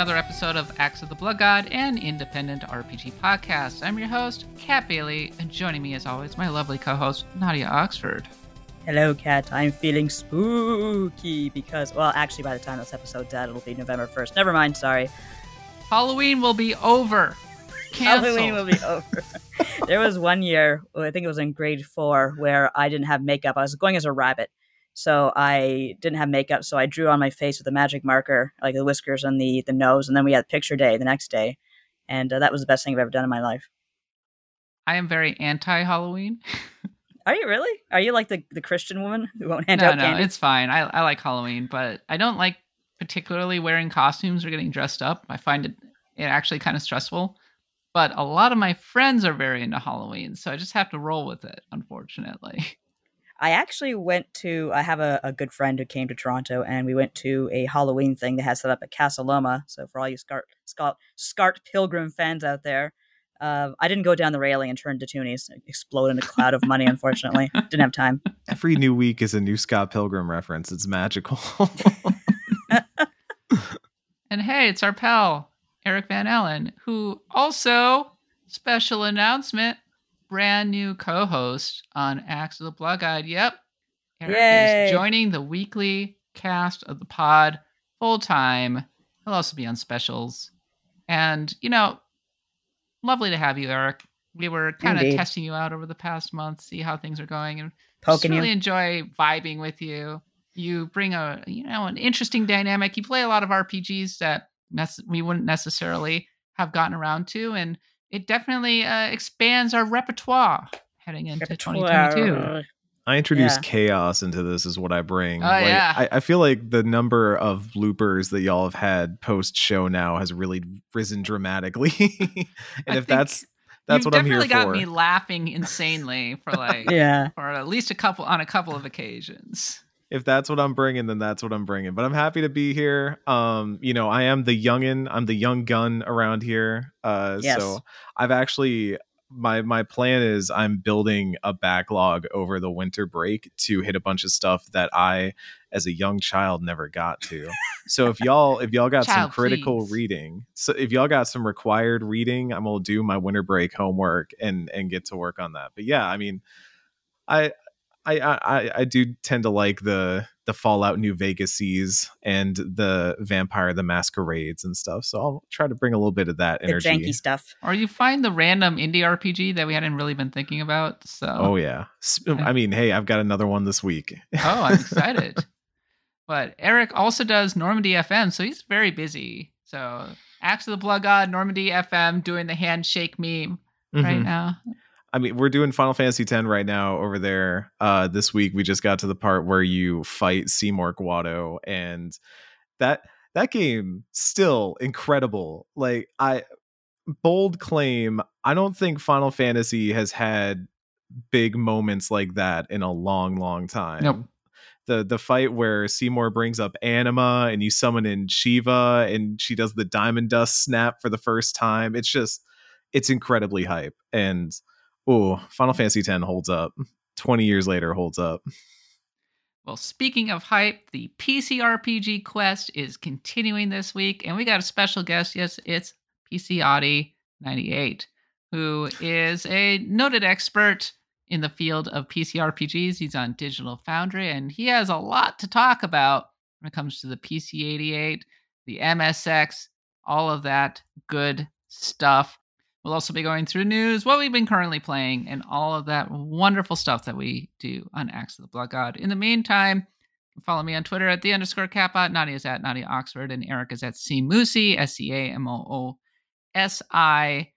another episode of Axe of the Blood God, an independent RPG podcast. I'm your host, Kat Bailey, and joining me as always, my lovely co-host, Nadia Oxford. Hello, Kat. I'm feeling spooky because, well, actually, by the time this episode's out, it'll be November 1st. Never mind, sorry. Halloween will be over. Canceled. Halloween will be over. there was one year, I think it was in grade four, where I didn't have makeup. I was going as a rabbit. So I didn't have makeup, so I drew on my face with a magic marker, like the whiskers and the the nose, and then we had picture day the next day, and uh, that was the best thing I've ever done in my life. I am very anti Halloween. Are you really? Are you like the, the Christian woman who won't hand no, out no, candy? it's fine. I, I like Halloween, but I don't like particularly wearing costumes or getting dressed up. I find it, it actually kind of stressful. But a lot of my friends are very into Halloween, so I just have to roll with it, unfortunately. I actually went to. I have a, a good friend who came to Toronto, and we went to a Halloween thing they had set up at Casa Loma. So for all you Scart Scart, Scart Pilgrim fans out there, uh, I didn't go down the railing and turn to toonies, explode in a cloud of money. Unfortunately, didn't have time. Every new week is a new Scott Pilgrim reference. It's magical. and hey, it's our pal Eric Van Allen, who also special announcement brand new co-host on Axe of the Blood God. Yep. Eric Yay. is joining the weekly cast of the pod full time. He'll also be on specials. And, you know, lovely to have you, Eric. We were kind of testing you out over the past month, see how things are going, and just really you. enjoy vibing with you. You bring a you know an interesting dynamic. You play a lot of RPGs that we wouldn't necessarily have gotten around to, and it definitely uh, expands our repertoire heading into 2022. I introduce Yeah. chaos into this is what I bring. Oh, Like, yeah. I, I feel like the number of bloopers that y'all have had post show now has really risen dramatically. and I if that's that's what I'm here for. definitely got me laughing insanely for like Yeah. for at least a couple on a couple of occasions. If that's what I'm bringing, then that's what I'm bringing. But I'm happy to be here. Um, you know, I am the youngin. I'm the young gun around here. Uh, Yes. so I've actually my my plan is I'm building a backlog over the winter break to hit a bunch of stuff that I, as a young child, never got to. so if y'all if y'all got some critical please. reading, so if y'all got some required reading, I'm gonna do my winter break homework and and get to work on that. But yeah, I mean, I I, I I do tend to like the the Fallout New Vegas and the Vampire the Masquerades and stuff. So I'll try to bring a little bit of that The energy. janky stuff. Or you find the random indie RPG that we hadn't really been thinking about. So Oh yeah. I mean, hey, I've got another one this week. Oh, I'm excited. but Eric also does Normandy FM, so he's very busy. So Axe of the Blood God, Normandy FM doing the handshake meme right Mhm. now. I mean, we're doing Final Fantasy X right now over there. Uh, this week we just got to the part where you fight Seymour Guado, and that that game still incredible. Like I bold claim, I don't think Final Fantasy has had big moments like that in a long, long time. Nope. The the fight where Seymour brings up Anima and you summon in Shiva and she does the diamond dust snap for the first time. It's just it's incredibly hype. And oh, Final Fantasy X holds up. 20 years later holds up. Well, speaking of hype, the PC RPG quest is continuing this week, and we got a special guest. Yes, it's PC Audi 98, who is a noted expert in the field of PC RPGs. He's on Digital Foundry, and he has a lot to talk about when it comes to the PC 88, the MSX, all of that good stuff. We'll also be going through news, what we've been currently playing, and all of that wonderful stuff that we do on Axe of the Blood God. In the meantime, follow me on Twitter at the underscore kappa. Nadia is at Nadia Oxford, and Eric is at C Moosey, S C A M O O S I.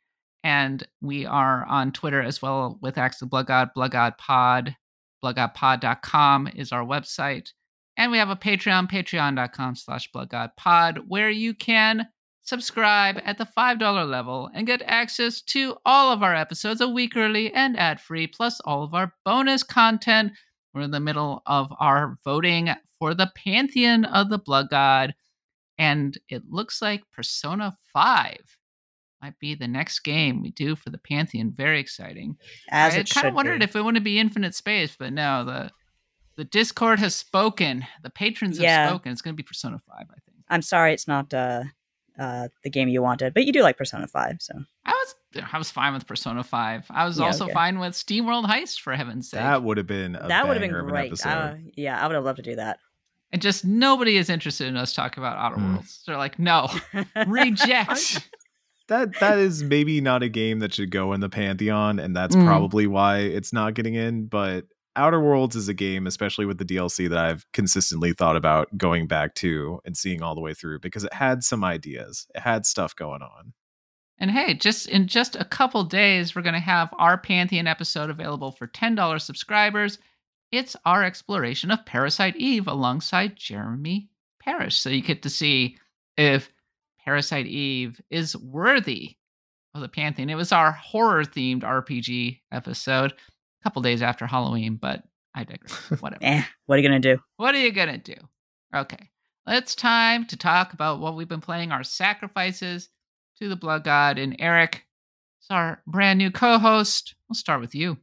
And we are on Twitter as well with Axe of the Blood God, Blood God Pod. BloodGodPod.com is our website. And we have a Patreon, patreon.com slash bloodgodpod, where you can subscribe at the $5 level and get access to all of our episodes a week early and ad free, plus all of our bonus content. We're in the middle of our voting for the Pantheon of the Blood God, and it looks like Persona 5 might be the next game we do for the Pantheon. Very exciting. As I kind of wondered be. if it wouldn't be infinite space, but no, the the Discord has spoken. The patrons have spoken. It's going to be Persona 5, I think. I'm sorry, it's not uh, uh, the game you wanted, but you do like Persona Five, so I was I was fine with Persona Five. I was Yeah, also okay. fine with SteamWorld Heist for heaven's sake. That would have been a that would have been banger of an great. Uh, yeah, I would have loved to do that. and just nobody is interested in us talking about Outer Mm. Worlds. They're like, no, reject. that that is maybe not a game that should go in the pantheon and that's Mm. probably why it's not getting in but outer worlds is a game especially with the dlc that i've consistently thought about going back to and seeing all the way through because it had some ideas it had stuff going on And hey, just in just a couple days, we're going to have our Pantheon episode available for $10 subscribers. It's our exploration of Parasite Eve alongside Jeremy Parish. So you get to see if Parasite Eve is worthy of the Pantheon. It was our horror themed RPG episode couple days after Halloween, but I digress. Whatever. eh, what are you gonna do? What are you gonna do? Okay, it's time to talk about what we've been playing. Our sacrifices to the blood god, and Eric is our brand new co-host. We'll start with you.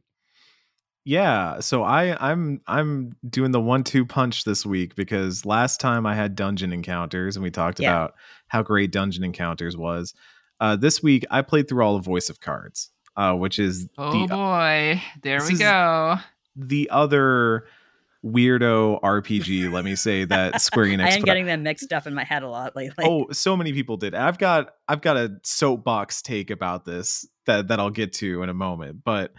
yeah so i i'm i'm doing the one two punch this week because last time i had dungeon encounters and we talked Yeah. about how great dungeon encounters was uh this week i played through all of voice of cards uh which is Oh the boy, there we go. the other weirdo RPG, let me say that Square Enix. I am put getting them mixed up in my head a lot lately. Oh, so many people did. I've got I've got a soapbox take about this that that I'll get to in a moment. But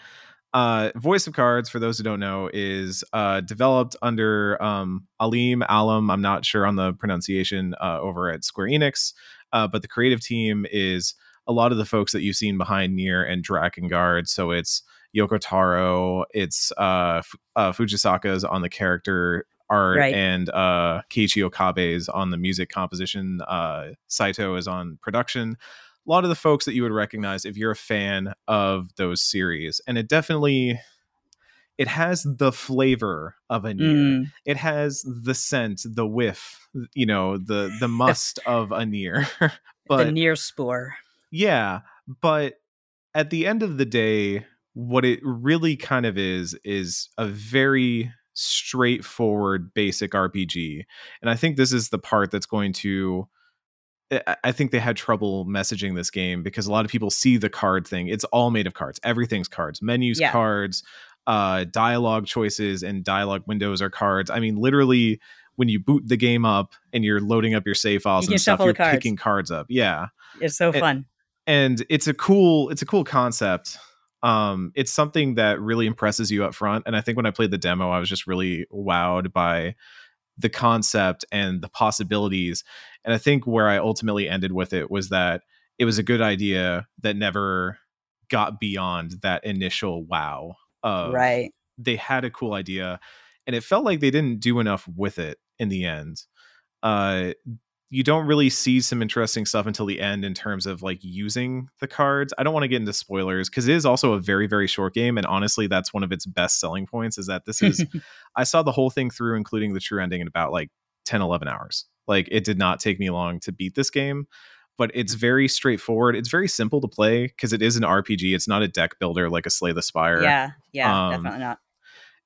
uh Voice of Cards, for those who don't know, is uh developed under um Alim Alam. I'm not sure on the pronunciation uh over at Square Enix. Uh, but the creative team is a lot of the folks that you've seen behind Nier and Drakengard. So it's Yoko Taro, it's uh, F- uh Fujisaka's on the character art Right. and uh Keiichi Okabe's on the music composition. Uh Saito is on production. A lot of the folks that you would recognize if you're a fan of those series. And it definitely it has the flavor of a Nier. Mm, It has the scent, the whiff, you know, the the must of a Nier. but the Nier spore. Yeah, but at the end of the day, what it really kind of is is a very straightforward basic RPG. And I think this is the part that's going to I- think they had trouble messaging this game because a lot of people see the card thing. It's all made of cards. Everything's cards. Menus Yeah. cards, uh dialogue choices and dialogue windows are cards. I mean literally when you boot the game up and you're loading up your save files You and stuff, you're cards. picking cards up. Yeah It's so It- fun. And it's a cool it's a cool concept um it's something that really impresses you up front and i think when i played the demo i was just really wowed by the concept and the possibilities and i think where i ultimately ended with it was that it was a good idea that never got beyond that initial wow of right. they had a cool idea and it felt like they didn't do enough with it in the end uh you don't really see some interesting stuff until the end in terms of like using the cards i don't want to get into spoilers because it is also a very very short game and honestly that's one of its best selling points is that this is i saw the whole thing through including the true ending in about like 10 11 hours like it did not take me long to beat this game but it's very straightforward it's very simple to play because it is an rpg it's not a deck builder like a slay the spire yeah. Yeah. um, definitely not.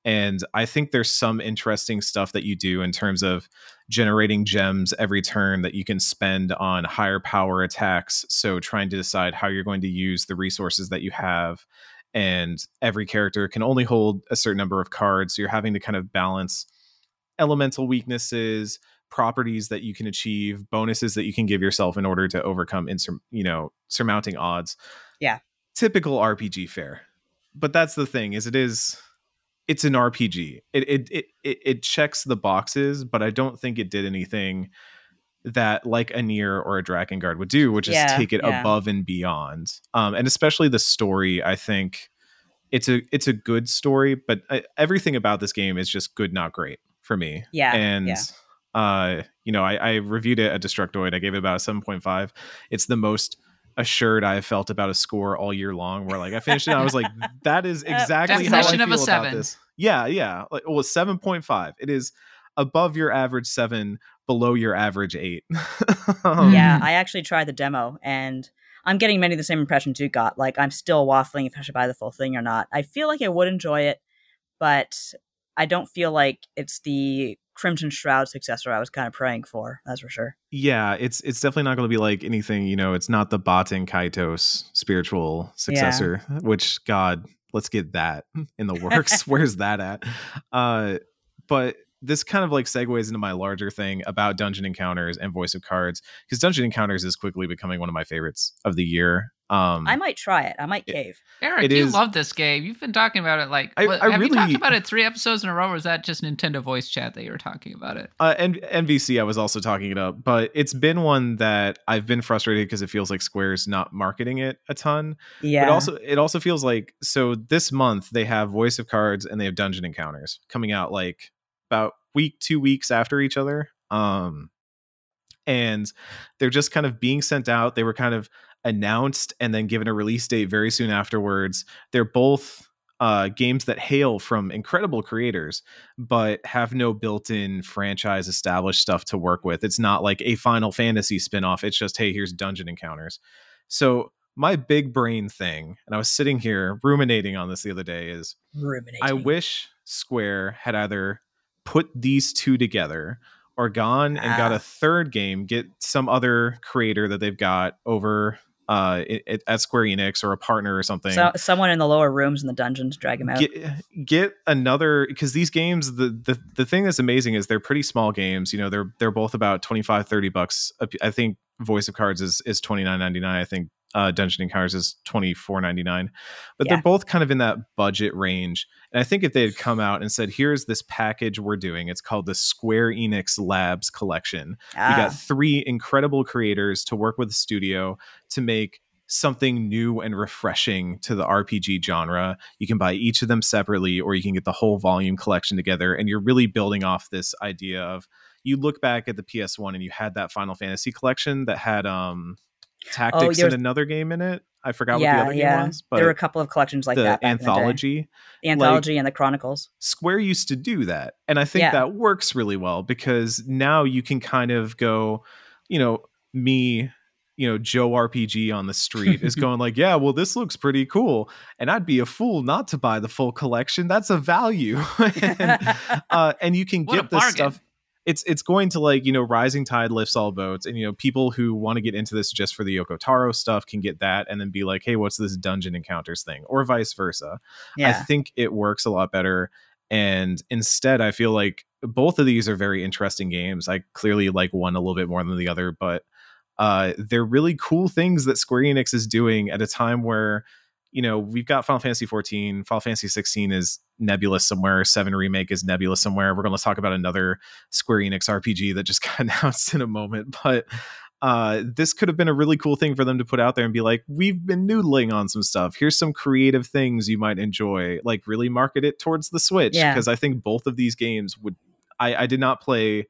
And I think there's some interesting stuff that you do in terms of generating gems every turn that you can spend on higher power attacks. So trying to decide how you're going to use the resources that you have. And every character can only hold a certain number of cards. So you're having to kind of balance elemental weaknesses, properties that you can achieve, bonuses that you can give yourself in order to overcome insur- you know, surmounting odds. Yeah. Typical RPG fare. But that's the thing, is it is it's an RPG. It it it it, it checks the boxes, but I don't think it did anything that like a Nier or a Drakengard would do, which is take it yeah. above and beyond. Um, and especially the story, I think it's a it's a good story, but uh, everything about this game is just good, not great for me. Yeah. and yeah. uh, you know, I, I reviewed it at Destructoid. I gave it about a seven point five. It's the most assured I have felt about a score all year long. Where like I finished it, and I was like, that is exactly how I feel of a about seven. this. Yeah, yeah. Like, well, seven point five. It is above your average seven, below your average eight. Um, yeah, Mm. I actually tried the demo and I'm getting many of the same impressions you got. Like I'm still waffling if I should buy the full thing or not. I feel like I would enjoy it, but I don't feel like it's the Crimson Shroud successor I was kind of praying for. That's for sure. Yeah, it's it's definitely not going to be like anything. You know, it's not the Baten Kaitos spiritual successor. Yeah. Which God, let's get that in the works. Where's that at? Uh, but this kind of like segues into my larger thing about dungeon encounters and voice of cards because dungeon encounters is quickly becoming one of my favorites of the year um i might try it. I might cave. Eric it you is, love this game. You've been talking about it like I, what, I have really, you talked about it three episodes in a row or was that just nintendo voice chat that you were talking about it? Uh and nvc i was also talking it up but it's been one that i've been frustrated because it feels like square's not marketing it a ton yeah. but also it also feels like so this month they have voice of cards and they have dungeon encounters coming out like about week two weeks after each other um and they're just kind of being sent out. They were kind of announced and then given a release date very soon afterwards they're both uh, games that hail from incredible creators, but have no built-in franchise established stuff to work with. It's not like a Final Fantasy spinoff. It's just, hey, here's dungeon encounters. So my big brain thing, and I was sitting here ruminating on this the other day, is ruminating. I wish Square had either put these two together or gone and got a ah. third game, get some other creator that they've got over uh, it, at Square Enix or a partner or something. So someone in the lower rooms in the dungeons drag him out. Get, get another because these games the, the the thing that's amazing is they're pretty small games. You know, they're they're both about 25 30 bucks. I think Voice of Cards is is 29.99. I think uh, Dungeon Encounters is twenty four ninety nine, but yeah. they're both kind of in that budget range. And I think if they had come out and said, "Here's this package we're doing," it's called the Square Enix Labs Collection. Ah. We got three incredible creators to work with the studio to make something new and refreshing to the RPG genre. You can buy each of them separately, or you can get the whole volume collection together, and you're really building off this idea of you look back at the PS1 and you had that Final Fantasy collection that had um tactics oh, and another game in it. I forgot yeah, what the other yeah. game was. But there were a couple of collections like the that. Anthology. The, the, anthology like, and the Chronicles. Square used to do that. And I think yeah. that works really well because now you can kind of go, you know, me, you know, Joe RPG on the street is going like, yeah, well, this looks pretty cool. And I'd be a fool not to buy the full collection. That's a value. and, uh, and you can get the stuff it's it's going to like you know rising tide lifts all boats and you know people who want to get into this just for the Yoko Taro stuff can get that and then be like hey what's this dungeon encounters thing? or vice versa. Yeah. i think it works a lot better and instead i feel like both of these are very interesting games. I clearly like one a little bit more than the other but uh, they're really cool things that square enix is doing at a time where you know, we've got Final Fantasy 14, Final Fantasy 16 is nebulous somewhere, 7 remake is nebulous somewhere. We're going to talk about another Square Enix RPG that just got announced in a moment, but uh, this could have been a really cool thing for them to put out there and be like, we've been noodling on some stuff. Here's some creative things you might enjoy. Like, really market it towards the Switch because yeah. I think both of these games would. I, I did not play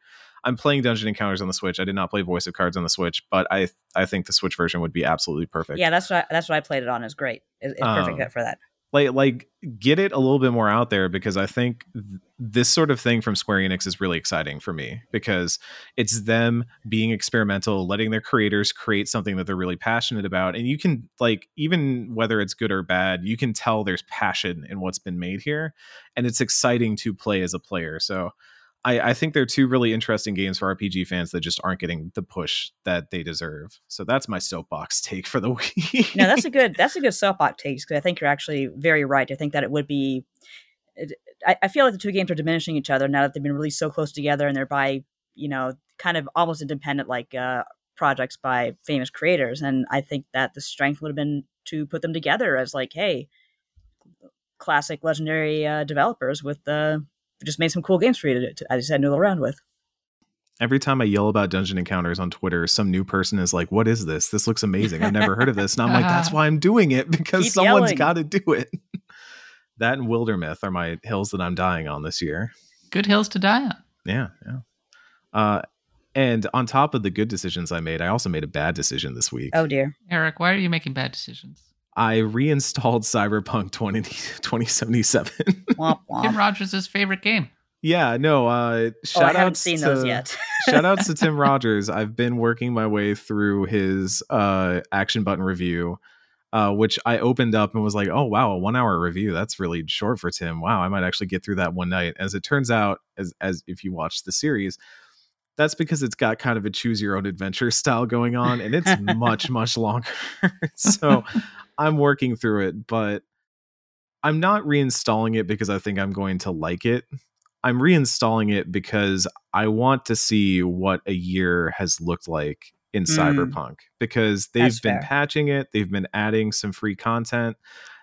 I'm playing Dungeon Encounters on the Switch. I did not play Voice of Cards on the Switch, but I I think the Switch version would be absolutely perfect. Yeah, that's what I, that's what I played it on. Is great. It's, it's perfect um, for that. Like like get it a little bit more out there because I think th- this sort of thing from Square Enix is really exciting for me because it's them being experimental, letting their creators create something that they're really passionate about, and you can like even whether it's good or bad, you can tell there's passion in what's been made here, and it's exciting to play as a player. So I, I think they're two really interesting games for RPG fans that just aren't getting the push that they deserve. So that's my soapbox take for the week. no, that's a good that's a good soapbox take because I think you're actually very right. I think that it would be. I, I feel like the two games are diminishing each other now that they've been released so close together and they're by you know kind of almost independent like uh, projects by famous creators. And I think that the strength would have been to put them together as like, hey, classic legendary uh, developers with the just made some cool games for you to, to I just had noodle around with. Every time I yell about dungeon encounters on Twitter, some new person is like, "What is this? This looks amazing. I've never heard of this." And I'm like, "That's why I'm doing it because Keep someone's got to do it." that and Wildermyth are my hills that I'm dying on this year. Good hills to die on. Yeah, yeah. Uh, and on top of the good decisions I made, I also made a bad decision this week. Oh dear, Eric, why are you making bad decisions? I reinstalled Cyberpunk 20, 2077. womp, womp. Tim Rogers' favorite game. Yeah, no, uh shout oh, I haven't seen to, those yet. shout outs to Tim Rogers. I've been working my way through his uh action button review. Uh uh, which I opened up and was like, oh wow, a one hour review. That's really short for Tim. Wow, I might actually get through that one night. As it turns out, as as if you watch the series, that's because it's got kind of a choose your own adventure style going on, and it's much much longer. so I'm working through it, but I'm not reinstalling it because I think I'm going to like it. I'm reinstalling it because I want to see what a year has looked like in mm. Cyberpunk because they've been fair. patching it, they've been adding some free content.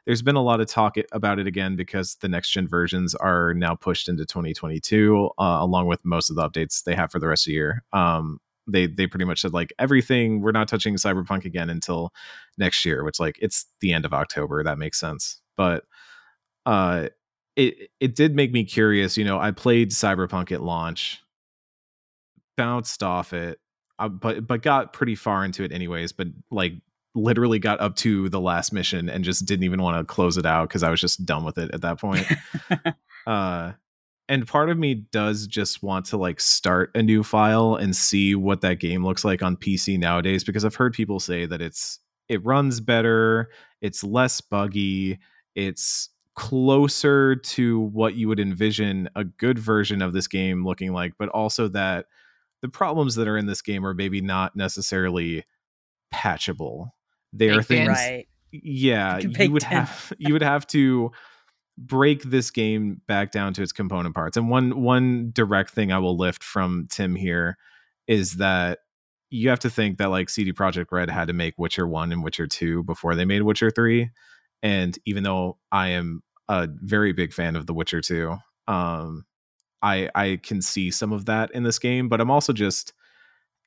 There's been a lot of talk about it again because the next gen versions are now pushed into 2022, uh, along with most of the updates they have for the rest of the year. Um, they they pretty much said like everything we're not touching cyberpunk again until next year which like it's the end of october that makes sense but uh it it did make me curious you know i played cyberpunk at launch bounced off it uh, but but got pretty far into it anyways but like literally got up to the last mission and just didn't even want to close it out because i was just done with it at that point uh and part of me does just want to like start a new file and see what that game looks like on PC nowadays because I've heard people say that it's it runs better, it's less buggy, it's closer to what you would envision a good version of this game looking like, but also that the problems that are in this game are maybe not necessarily patchable. They are things right. yeah, you would have you would have to break this game back down to its component parts. And one one direct thing I will lift from Tim here is that you have to think that like CD Projekt Red had to make Witcher 1 and Witcher 2 before they made Witcher 3. And even though I am a very big fan of The Witcher 2, um I I can see some of that in this game, but I'm also just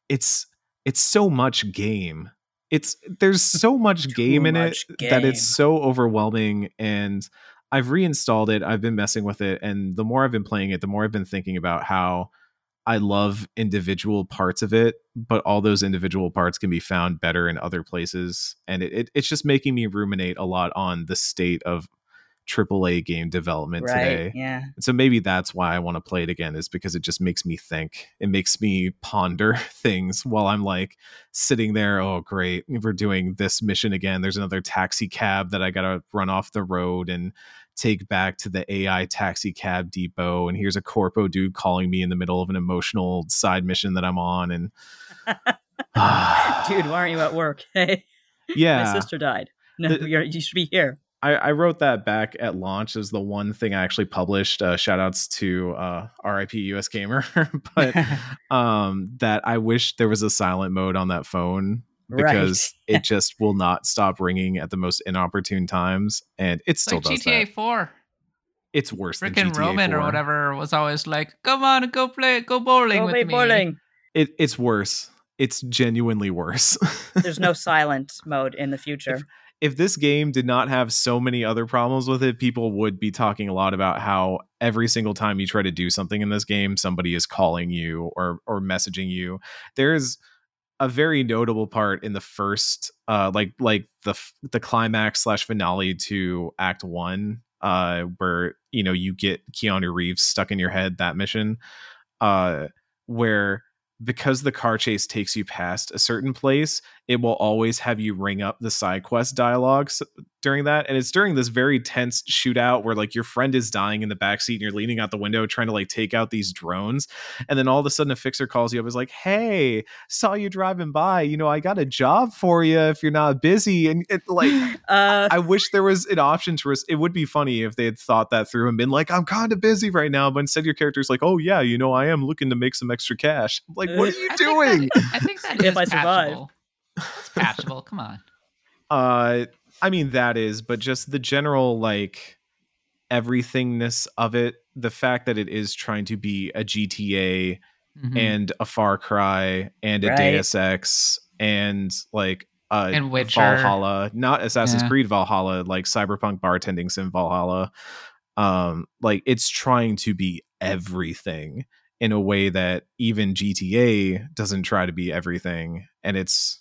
it's it's so much game. It's there's so much game in much it game. that it's so overwhelming and I've reinstalled it. I've been messing with it, and the more I've been playing it, the more I've been thinking about how I love individual parts of it, but all those individual parts can be found better in other places, and it, it it's just making me ruminate a lot on the state of AAA game development right, today. Yeah. And so maybe that's why I want to play it again is because it just makes me think. It makes me ponder things while I'm like sitting there, oh great, we're doing this mission again. There's another taxi cab that I got to run off the road and take back to the AI taxi cab depot and here's a corpo dude calling me in the middle of an emotional side mission that I'm on and dude, why aren't you at work? Hey. Yeah. My sister died. No, the, you should be here. I, I, wrote that back at launch as the one thing I actually published. Uh, shout outs to uh, RIP US Gamer, but um, that I wish there was a silent mode on that phone because right. it just will not stop ringing at the most inopportune times, and it still like does GTA that. Four. It's worse Frickin' than GTA Roman 4. or whatever was always like, "Come on, go play, go bowling go with me." Bowling. It, it's worse. It's genuinely worse. There's no silent mode in the future. If, if this game did not have so many other problems with it, people would be talking a lot about how every single time you try to do something in this game, somebody is calling you or or messaging you. There's a very notable part in the first uh like like the the climax slash finale to act one uh where you know you get keanu reeves stuck in your head that mission uh where because the car chase takes you past a certain place, it will always have you ring up the side quest dialogues during that. And it's during this very tense shootout where like your friend is dying in the backseat and you're leaning out the window trying to like take out these drones. And then all of a sudden a fixer calls you up is like, Hey, saw you driving by. You know, I got a job for you if you're not busy. And it like uh, I wish there was an option to res- it would be funny if they had thought that through and been like, I'm kind of busy right now. But instead your character's like, Oh yeah, you know, I am looking to make some extra cash. like, what are you I doing? Think that, I think that if I survive. It's patchable. Come on. Uh, I mean that is, but just the general like everythingness of it, the fact that it is trying to be a GTA mm-hmm. and a Far Cry and a right. Deus Ex and like uh and Witcher. Valhalla, not Assassin's yeah. Creed Valhalla, like Cyberpunk bartending sim Valhalla. Um, like it's trying to be everything in a way that even GTA doesn't try to be everything, and it's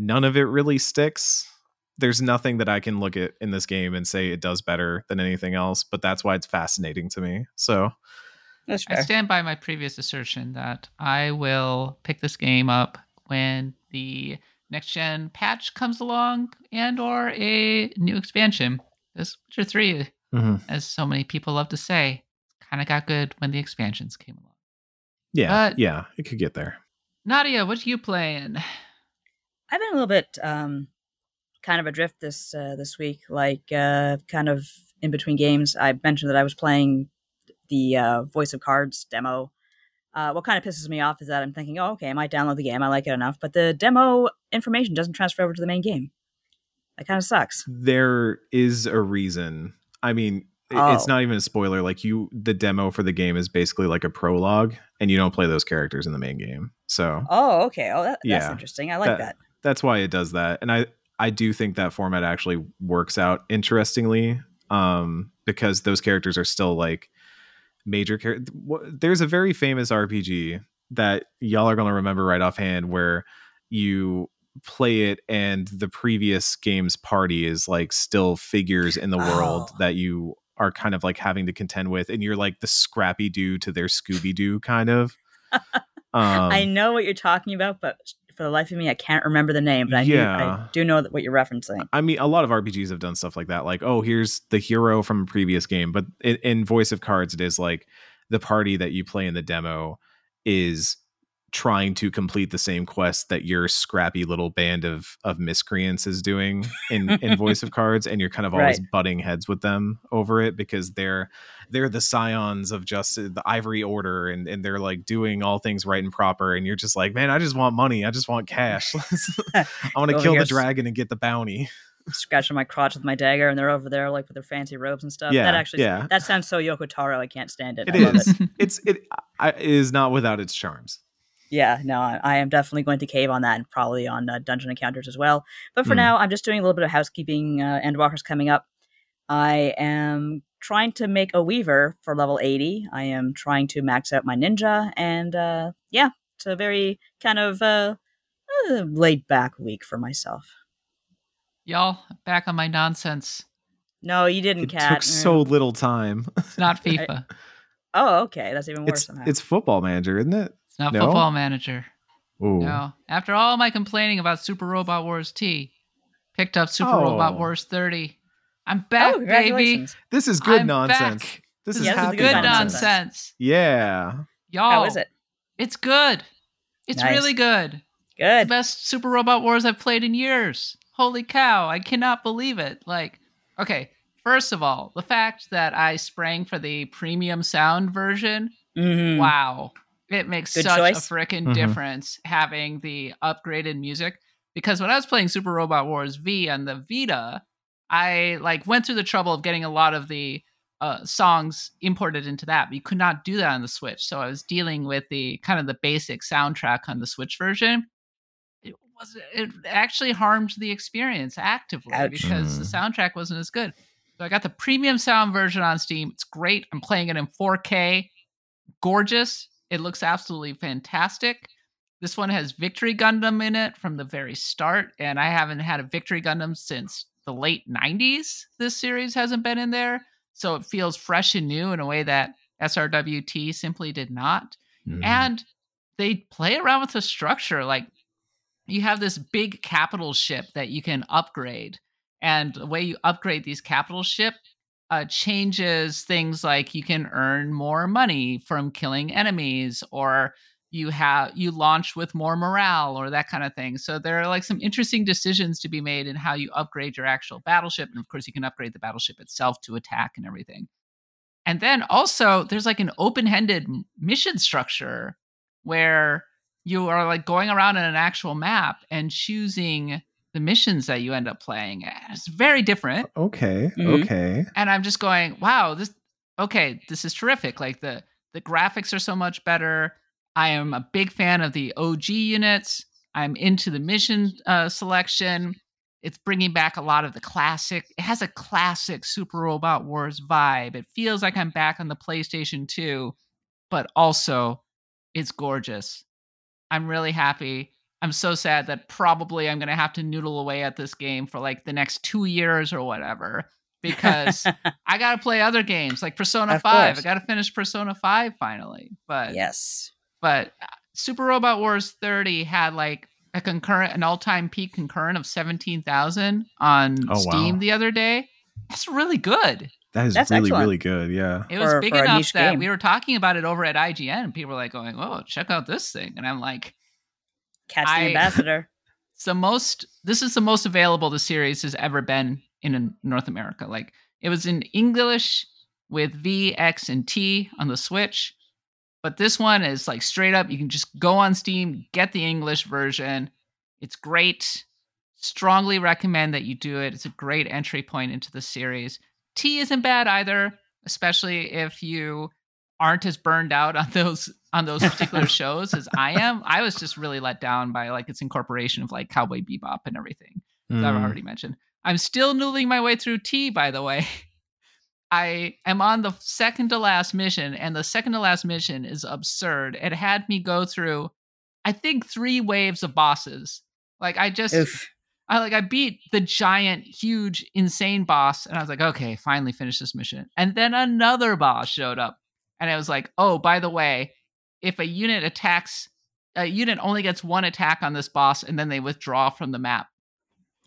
none of it really sticks. There's nothing that I can look at in this game and say it does better than anything else, but that's why it's fascinating to me. So I stand by my previous assertion that I will pick this game up when the next gen patch comes along and or a new expansion. This Witcher 3, Mhm. as so many people love to say, kind of got good when the expansions came along. Yeah, But- yeah, it could get there. Nadia, what are you playing? I've been a little bit um, kind of adrift this uh, this week, like uh, kind of in between games. I mentioned that I was playing the uh, Voice of Cards demo. Uh, what kind of pisses me off is that I'm thinking, oh, okay, I might download the game. I like it enough, but the demo information doesn't transfer over to the main game. That kind of sucks. There is a reason. I mean, i- it's Oh. not even a spoiler. Like you, the demo for the game is basically like a prologue, and you don't play those characters in the main game. So Oh, okay. Oh, that, that's Yeah. interesting. I like That- that. That's why it does that and i i do think that format actually works out interestingly um because those characters are still like major char- wh- there's a very famous rpg that y'all are going to remember right offhand where you play it and the previous game's party is like still figures in the world Oh. that you are kind of like having to contend with and you're like the scrappy doo to their scooby doo kind of um I know what you're talking about, but for the life of me, I can't remember the name. But I, do, I do know that what you're referencing. I mean, a lot of RPGs have done stuff like that. Like, oh, here's the hero from a previous game. But in, in Voice of Cards, it is like the party that you play in the demo is trying to complete the same quest that your scrappy little band of of miscreants is doing in in Voice of Cards, and you're kind of always Right. butting heads with them over it because they're they're the scions of just uh, the Ivory Order, and and they're like doing all things right and proper, and you're just like, man, I just want money, I just want cash. I want to kill the dragon and get the bounty. Scratching my crotch with my dagger, and they're over there like with their fancy robes and stuff. Yeah, that actually, yeah. that sounds so Yoko Taro. I can't stand it. It I love is. it. It's it, I, it is not without its charms. Yeah, no, I, I am definitely going to cave on that, and probably on uh, dungeon encounters as well. But for Hmm. now, I'm just doing a little bit of housekeeping. Uh, Endwalker's coming up. I am trying to make a weaver for level 80. I am trying to max out my ninja, and uh, yeah, it's a very kind of uh, uh, laid back week for myself. Y'all, back on my nonsense. No, you didn't, It cat. took so little time. It's not FIFA. Oh, okay, that's even worse It's somehow. it's football manager, isn't it? It's not No? Football Manager. Ooh. No. After all my complaining about Super Robot Wars T, picked up Super Robot Oh. Wars 30. I'm oh, back, baby. congratulations! This is good I'm nonsense. back. This Yeah, is this is happy good Good nonsense. nonsense. nonsense. Yeah. Y'all. How is it? It's good. It's Nice. really good. The Good. best Super Robot Wars I've played in years. Holy cow, I cannot believe it. Like, okay, first of all, the fact that I sprang for the premium sound version, Mhm. wow. It makes Good such choice. a freaking Mhm. difference having the upgraded music because when I was playing Super Robot Wars V on the Vita, I like went through the trouble of getting a lot of the uh, songs imported into that, but you could not do that on the Switch. So I was dealing with the kind of the basic soundtrack on the Switch version. It was it actually harmed the experience actively Ouch. because the Mm. soundtrack wasn't as good. So I got the premium sound version on Steam. It's great. I'm playing it in 4K. Gorgeous. It looks absolutely fantastic. This one has Victory Gundam in it from the very start, and I haven't had a Victory Gundam since the late 90s. This series hasn't been in there. So it feels fresh and new in a way that SRWT simply did not. Mm. And they play around with the structure. Like you have this big capital ship that you can upgrade. And the way you upgrade these capital ship uh, changes things like you can earn more money from killing enemies or you have you launch with more morale or that kind of thing. So there are like some interesting decisions to be made in how you upgrade your actual battleship and of course you can upgrade the battleship itself to attack and everything. And then also there's like an open-ended mission structure where you are like going around in an actual map and choosing the missions that you end up playing it's very different Okay. Mhm. Okay. and I'm just going, wow, this okay, this is terrific. Like the the graphics are so much better. I am a big fan of the OG units. I'm into the mission uh, selection. It's bringing back a lot of the classic. It has a classic Super Robot Wars vibe. It feels like I'm back on the PlayStation 2, but also it's gorgeous. I'm really happy. I'm so sad that probably I'm going to have to noodle away at this game for like the next 2 years or whatever because I got to play other games like Persona Of 5. I got to finish Persona 5 finally. But yes. but uh, Super Robot Wars 30 had like a concurrent, an all-time peak concurrent of seventeen thousand on Oh, Steam wow. the other day. That's really good. That is That's really, excellent. really good. Yeah. It was For- big for enough that game. we were talking about it over at IGN, and people were like going, "Oh, check out this thing," and I'm like, Catch the I- ambassador. "It's the most. This is the most available the series has ever been in North America. Like it was in English with V, X, and T on the Switch." But this one is like straight up. You can just go on Steam, get the English version. It's great. Strongly recommend that you do it. It's a great entry point into the series. T isn't bad either, especially if you aren't as burned out on those on those particular shows as I am. I was just really let down by like its incorporation of like Cowboy Bebop and everything that I've Mm. already mentioned. I'm still noodling my way through T, by the way. I am on the second to last mission, and the second to last mission is absurd. It had me go through, I think, three waves of bosses. Like I just, Oof. I like I beat the giant, huge, insane boss, and I was like, okay, finally finished this mission. And then another boss showed up, and I was like, oh, by the way, if a unit attacks, a unit only gets one attack on this boss, and then they withdraw from the map.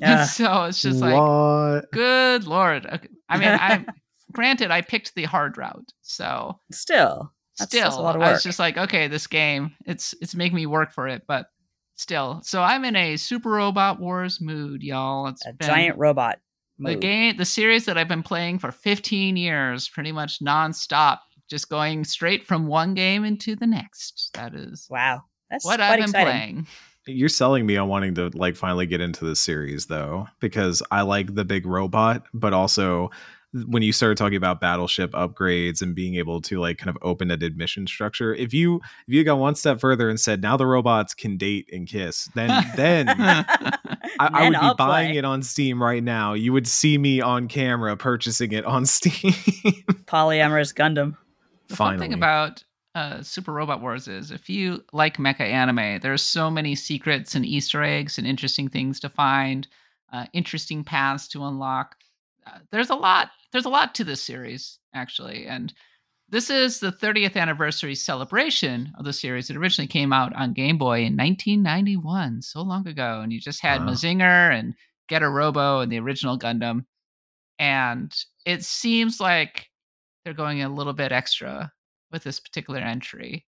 And so it's just like, what? good lord. Okay. I mean, I'm granted, I picked the hard route, so still, That's- still, that's a lot of I was just like, okay, this game, it's it's making me work for it, but still. So I'm in a Super Robot Wars mood, y'all. It's a been giant robot. the game, the series that I've been playing for 15 years, pretty much nonstop, just going straight from one game into the next. That is Wow, that's what I've been exciting. playing. You're selling me on wanting to like finally get into this series though, because I like the big robot, but also when you started talking about battleship upgrades and being able to like kind of open an admission structure, if you if you got one step further and said now the robots can date and kiss, then then I, I would be I'll buying play. it on Steam right now. You would see me on camera purchasing it on Steam. Polyamorous Gundam. The fun thing about uh, Super Robot Wars is if you like mecha anime, there's so many secrets and Easter eggs and interesting things to find, uh, interesting paths to unlock. Uh, there's a lot. There's a lot to this series actually, and this is the 30th anniversary celebration of the series. It originally came out on Game Boy in 1991, so long ago, and you just had Wow. Mazinger and Getter Robo and the original Gundam, and it seems like they're going a little bit extra with this particular entry,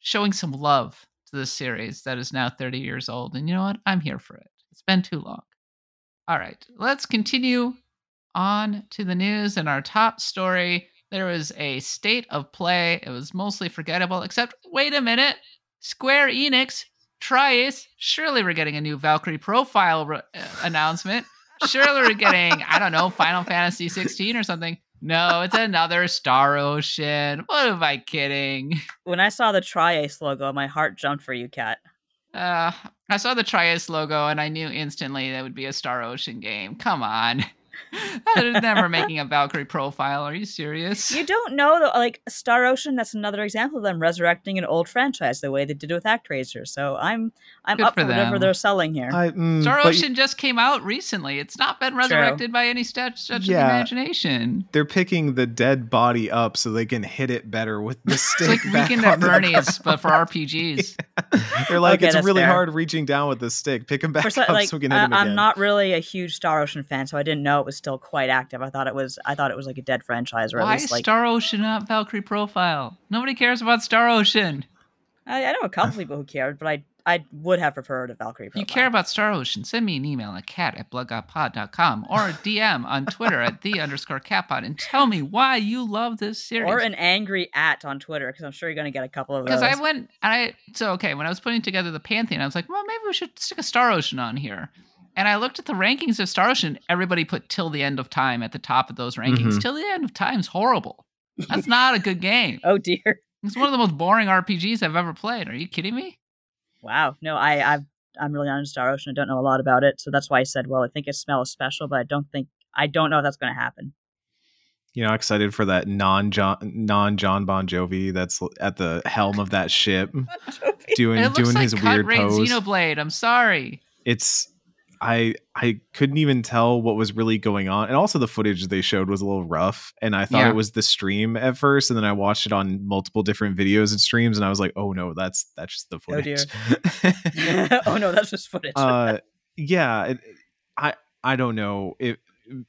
showing some love to the series that is now 30 years old. And you know what? I'm here for it. It's been too long. All right, let's continue on to the news and our top story. There was a state of play. It was mostly forgettable, except wait a minute. Square Enix, tri-Ace, surely we're getting a new Valkyrie profile re- uh, announcement. Surely we're getting, I don't know, Final Fantasy 16 or something. No, it's another Star Ocean. What am I kidding? When I saw the tri-Ace logo, my heart jumped for you, Kat. Uh, I saw the tri-Ace logo and I knew instantly that would be a Star Ocean game. Come on. that is never making a Valkyrie profile. Are you serious? You don't know though, like Star Ocean. That's another example of them resurrecting an old franchise the way they did with ActRaiser. So I'm I'm Good up for for whatever they're selling here. I, mm, Star but Ocean just came out recently. It's not been resurrected by any stretch, stretch Yeah. of the imagination. they're picking the dead body up so they can hit it better with the stick. It's stick. like back Weekend at Bernie's, but for RPGs. They're like, Okay, it's really fair. hard reaching down with the stick. Pick him back so, up like, so we can hit I, him again. I'm not really a huge Star Ocean fan, so I didn't know it was still quite active. I thought it was I thought it was like a dead franchise, or at Why least like Star Ocean not Valkyrie profile? Nobody cares about Star Ocean. I, I know a couple people who cared, but I I would have preferred a Valkyrie. If you care about Star Ocean, send me an email at cat at bloodgodpod.com or a DM on Twitter at the underscore catpod and tell me why you love this series. or an angry at on Twitter because I'm sure you're gonna get a couple of those. Because I went, and I so okay. When I was putting together the Pantheon, I was like, well, maybe we should stick a Star Ocean on here. And I looked at the rankings of Star Ocean. Everybody put "Till the End of Time" at the top of those rankings. Mhm. "Till the End of Time's horrible. That's not a good game. oh dear. It's one of the most boring RPGs I've ever played. Are you kidding me? Wow. No, I I've, I'm really not into Star Ocean. I don't know a lot about it, so that's why I said, well, I think it smells special, but I don't think I don't know if that's going to happen. you know, excited for that non John non John Bon Jovi that's at the helm of that ship doing doing like his Cut weird Rain pose. Xenoblade. I'm sorry. It's I I couldn't even tell what was really going on, and also the footage they showed was a little rough. And I thought Yeah. it was the stream at first, and then I watched it on multiple different videos and streams, and I was like, "Oh no, that's that's just the Oh, dear. footage." oh no, that's just footage. uh, yeah, it, I I don't know if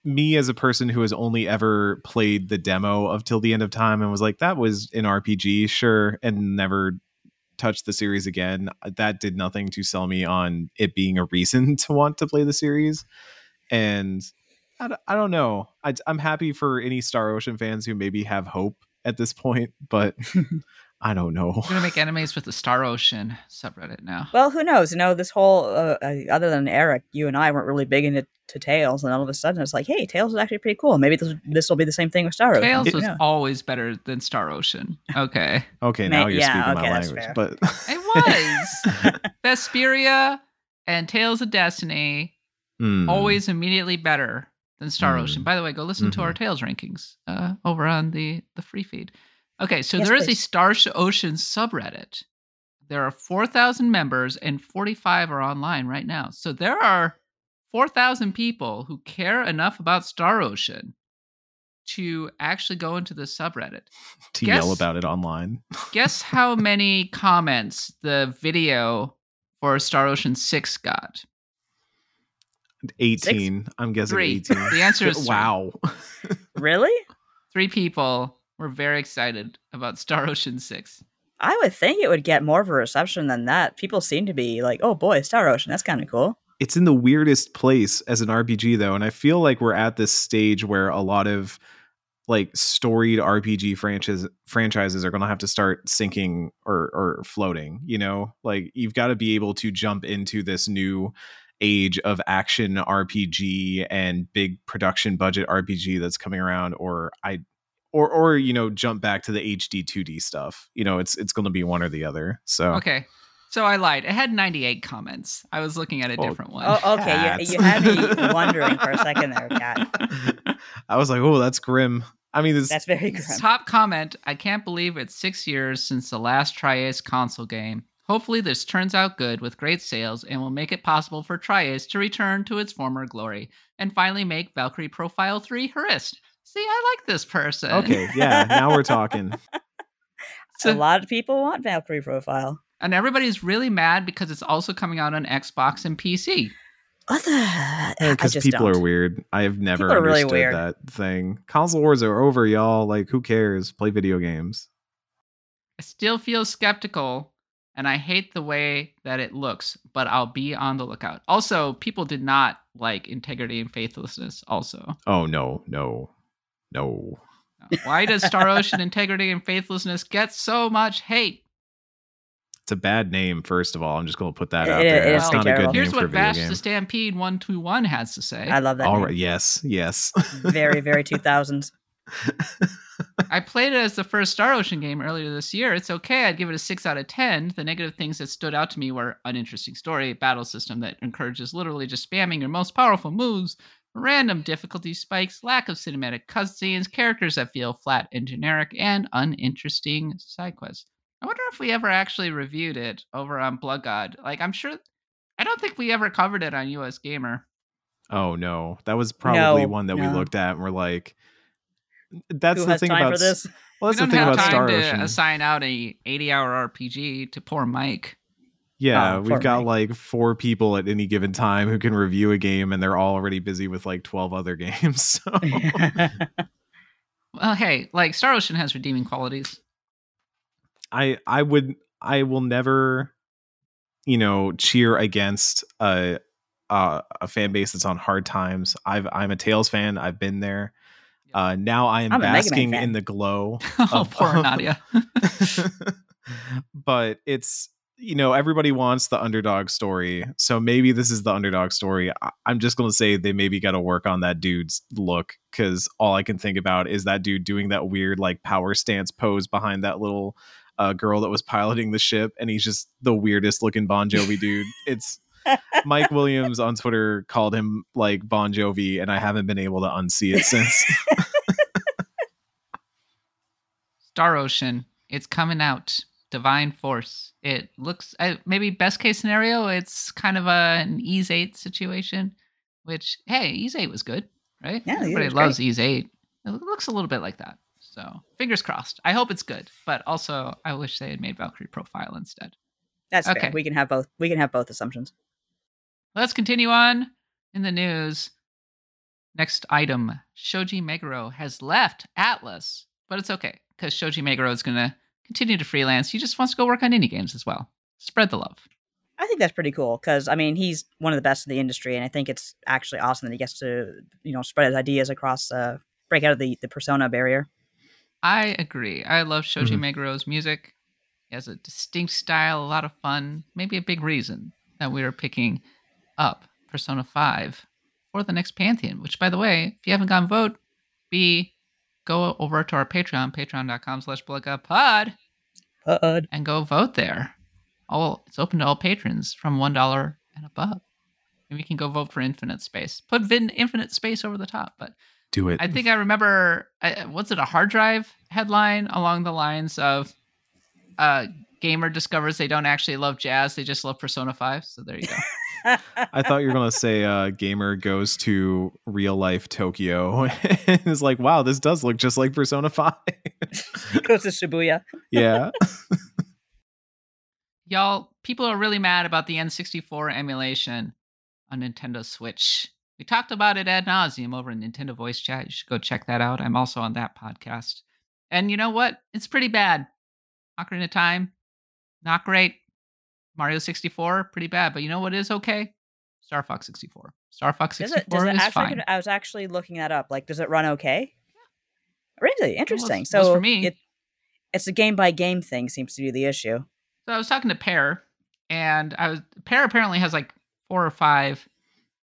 me as a person who has only ever played the demo of Till the End of Time and was like, that was an RPG, sure, and never touched the series again. That did nothing to sell me on it being a reason to want to play the series. And I, don't know. I, I'm happy for any Star Ocean fans who maybe have hope at this point, but I don't know. We're gonna make enemies with the Star Ocean subreddit now. well, who knows? You know, this whole uh, uh, other than Eric, you and I weren't really big into to Tales, and all of a sudden it's like, hey, Tales is actually pretty cool. Maybe this this will be the same thing with Star Ocean. Tales Who was knows? always better than Star Ocean. Okay, Okay, Ma- now you're yeah, speaking okay, my that's language, fair. but it was Vesperia and Tales of Destiny Hmm. always immediately better than Star Mm. Ocean. By the way, go listen to our Tales rankings uh, over on the the free feed. Okay, so Yes, there is a please. Star Ocean subreddit. There are 4,000 members and 45 are online right now. So there are 4,000 people who care enough about Star Ocean to actually go into the subreddit. to yell about it online. Guess how many comments the video for Star Ocean 6 got? 18. I'm guessing Three. 18. The answer is three. wow. really? Three people were very excited about Star Ocean 6. I would think it would get more of a reception than that. People seem to be like, "Oh boy, Star Ocean, that's kind of cool." It's in the weirdest place as an RPG though, and I feel like we're at this stage where a lot of like storied RPG franchise franchises are going to have to start sinking or or floating, you know? Like you've got to be able to jump into this new age of action RPG and big production budget RPG that's coming around or I or or you know jump back to the HD 2D stuff. You know, it's it's going to be one or the other. So Okay. So I lied. It had 98 comments. I was looking at a Oh, different one. Oh, okay. Cats. You, you had me wondering for a second there, Kat. I was like, oh, that's grim. I mean, this That's very grim. Top comment I can't believe it's six years since the last Tri-Ace console game. Hopefully, this turns out good with great sales and will make it possible for Tri-Ace to return to its former glory and finally make Valkyrie Profile 3 Harist. See, I like this person. okay. Yeah, now we're talking. So- a lot of people want Valkyrie profile. and everybody's really mad because it's also coming out on Xbox and PC. What the? Because just people don't. are weird. I have never People are really understood weird. that thing. Console wars are over, y'all. Like, who cares? Play video games. I still feel skeptical and I hate the way that it looks, but I'll be on the lookout. Also, people did not like integrity and faithlessness, also. Oh no, no, no. Why does Star Ocean integrity and faithlessness get so much hate? It's a bad name. First of all, I'm just going to put that It- out it- there. it's It's not a good name Here's for a what video Vash game. the Stampede 121 has to say. I love that. All name. right. Yes. Yes. very, very 2000s. I played it as the first Star Ocean game earlier this year. It's okay. I'd give it a 6 out of 10. The negative things that stood out to me were uninteresting story, battle system that encourages literally just spamming your most powerful moves, random difficulty spikes, lack of cinematic cutscenes, characters that feel flat and generic, and uninteresting side quests. I wonder if we ever actually reviewed it over on Blood God. Like, I'm sure. I don't think we ever covered it on US Gamer. oh no, that was probably No, one that we looked at and we're like, that's Who the has thing time about for this? Well, that's we the don't thing have about time Star to Ocean. assign out a 80 hour RPG to poor Mike. Yeah, Oh, we've got Mike. like four people at any given time who can review a game, and they're all already busy with like twelve other games. So Well, hey, like Star Ocean has redeeming qualities. I I would I will never, you know, cheer against a a, a fan base that's on hard times. I've I'm a Tales fan. I've been there. Uh, now I am I'm a Mega Man basking in the glow. oh, Of- poor Nadia. but it's you know everybody wants the underdog story so maybe this is the underdog story. I- i'm just going to say they maybe got to work on that dude's look because all i can think about is that dude doing that weird like power stance pose behind that little uh, girl that was piloting the ship and he's just the weirdest looking bon jovi dude. It's mike williams on twitter called him like bon jovi and i haven't been able to unsee it since. Star Ocean. It's coming out Divine Force. It looks uh, maybe best case scenario, it's kind of a, an Ys 8 situation, which, hey, Ys 8 was good, right? Yeah, Everybody loves Ys 8. It looks a little bit like that. So fingers crossed. I hope it's good, but also I wish they had made Valkyrie Profile instead. That's Okay. fair. We can have both. We can have both assumptions. Let's continue on in the news. Next item Shoji Meguro has left Atlus, but it's okay because Shoji Meguro is going to continue to freelance. He just wants to go work on indie games as well. Spread the love. I think that's pretty cool because I mean he's one of the best in the industry, and I think it's actually awesome that he gets to you know spread his ideas across, uh, break out of the the persona barrier. I agree. I love Shoji Mhm. Meguro's music. He has a distinct style, a lot of fun, maybe a big reason that we are picking up Persona 5 for the next Pantheon, which, by the way, if you haven't gone vote, be go over to our Patreon, patreon.com slash pod, Bud. and go vote there. All It's open to all patrons from $1 and above. And we can go vote for Infinite Space. Put Vin Infinite Space over the top, but Do it. I think I remember. Uh, what's it? A hard drive headline along the lines of, uh, "Gamer discovers they don't actually love jazz; they just love Persona 5. So there you go. I thought you were gonna say uh, gamer goes to real life Tokyo and is like, wow, this does look just like Persona Five. goes to Shibuya. yeah, Y'all, people are really mad about the N64 emulation on Nintendo Switch. We talked about it ad nauseum over in Nintendo Voice Chat. You should go check that out. I'm also on that podcast. And you know what? It's pretty bad. Ocarina of Time, not great. Mario 64, pretty bad. But you know what is okay? Star Fox 64. Star Fox Does 64 it? Does it is actually? fine. I was actually looking that up. Like, does it run okay? Really interesting. was so for me. it, it's a game by game thing. Seems to be the issue. So I was talking to Pear, and I was Pear apparently has like four or five,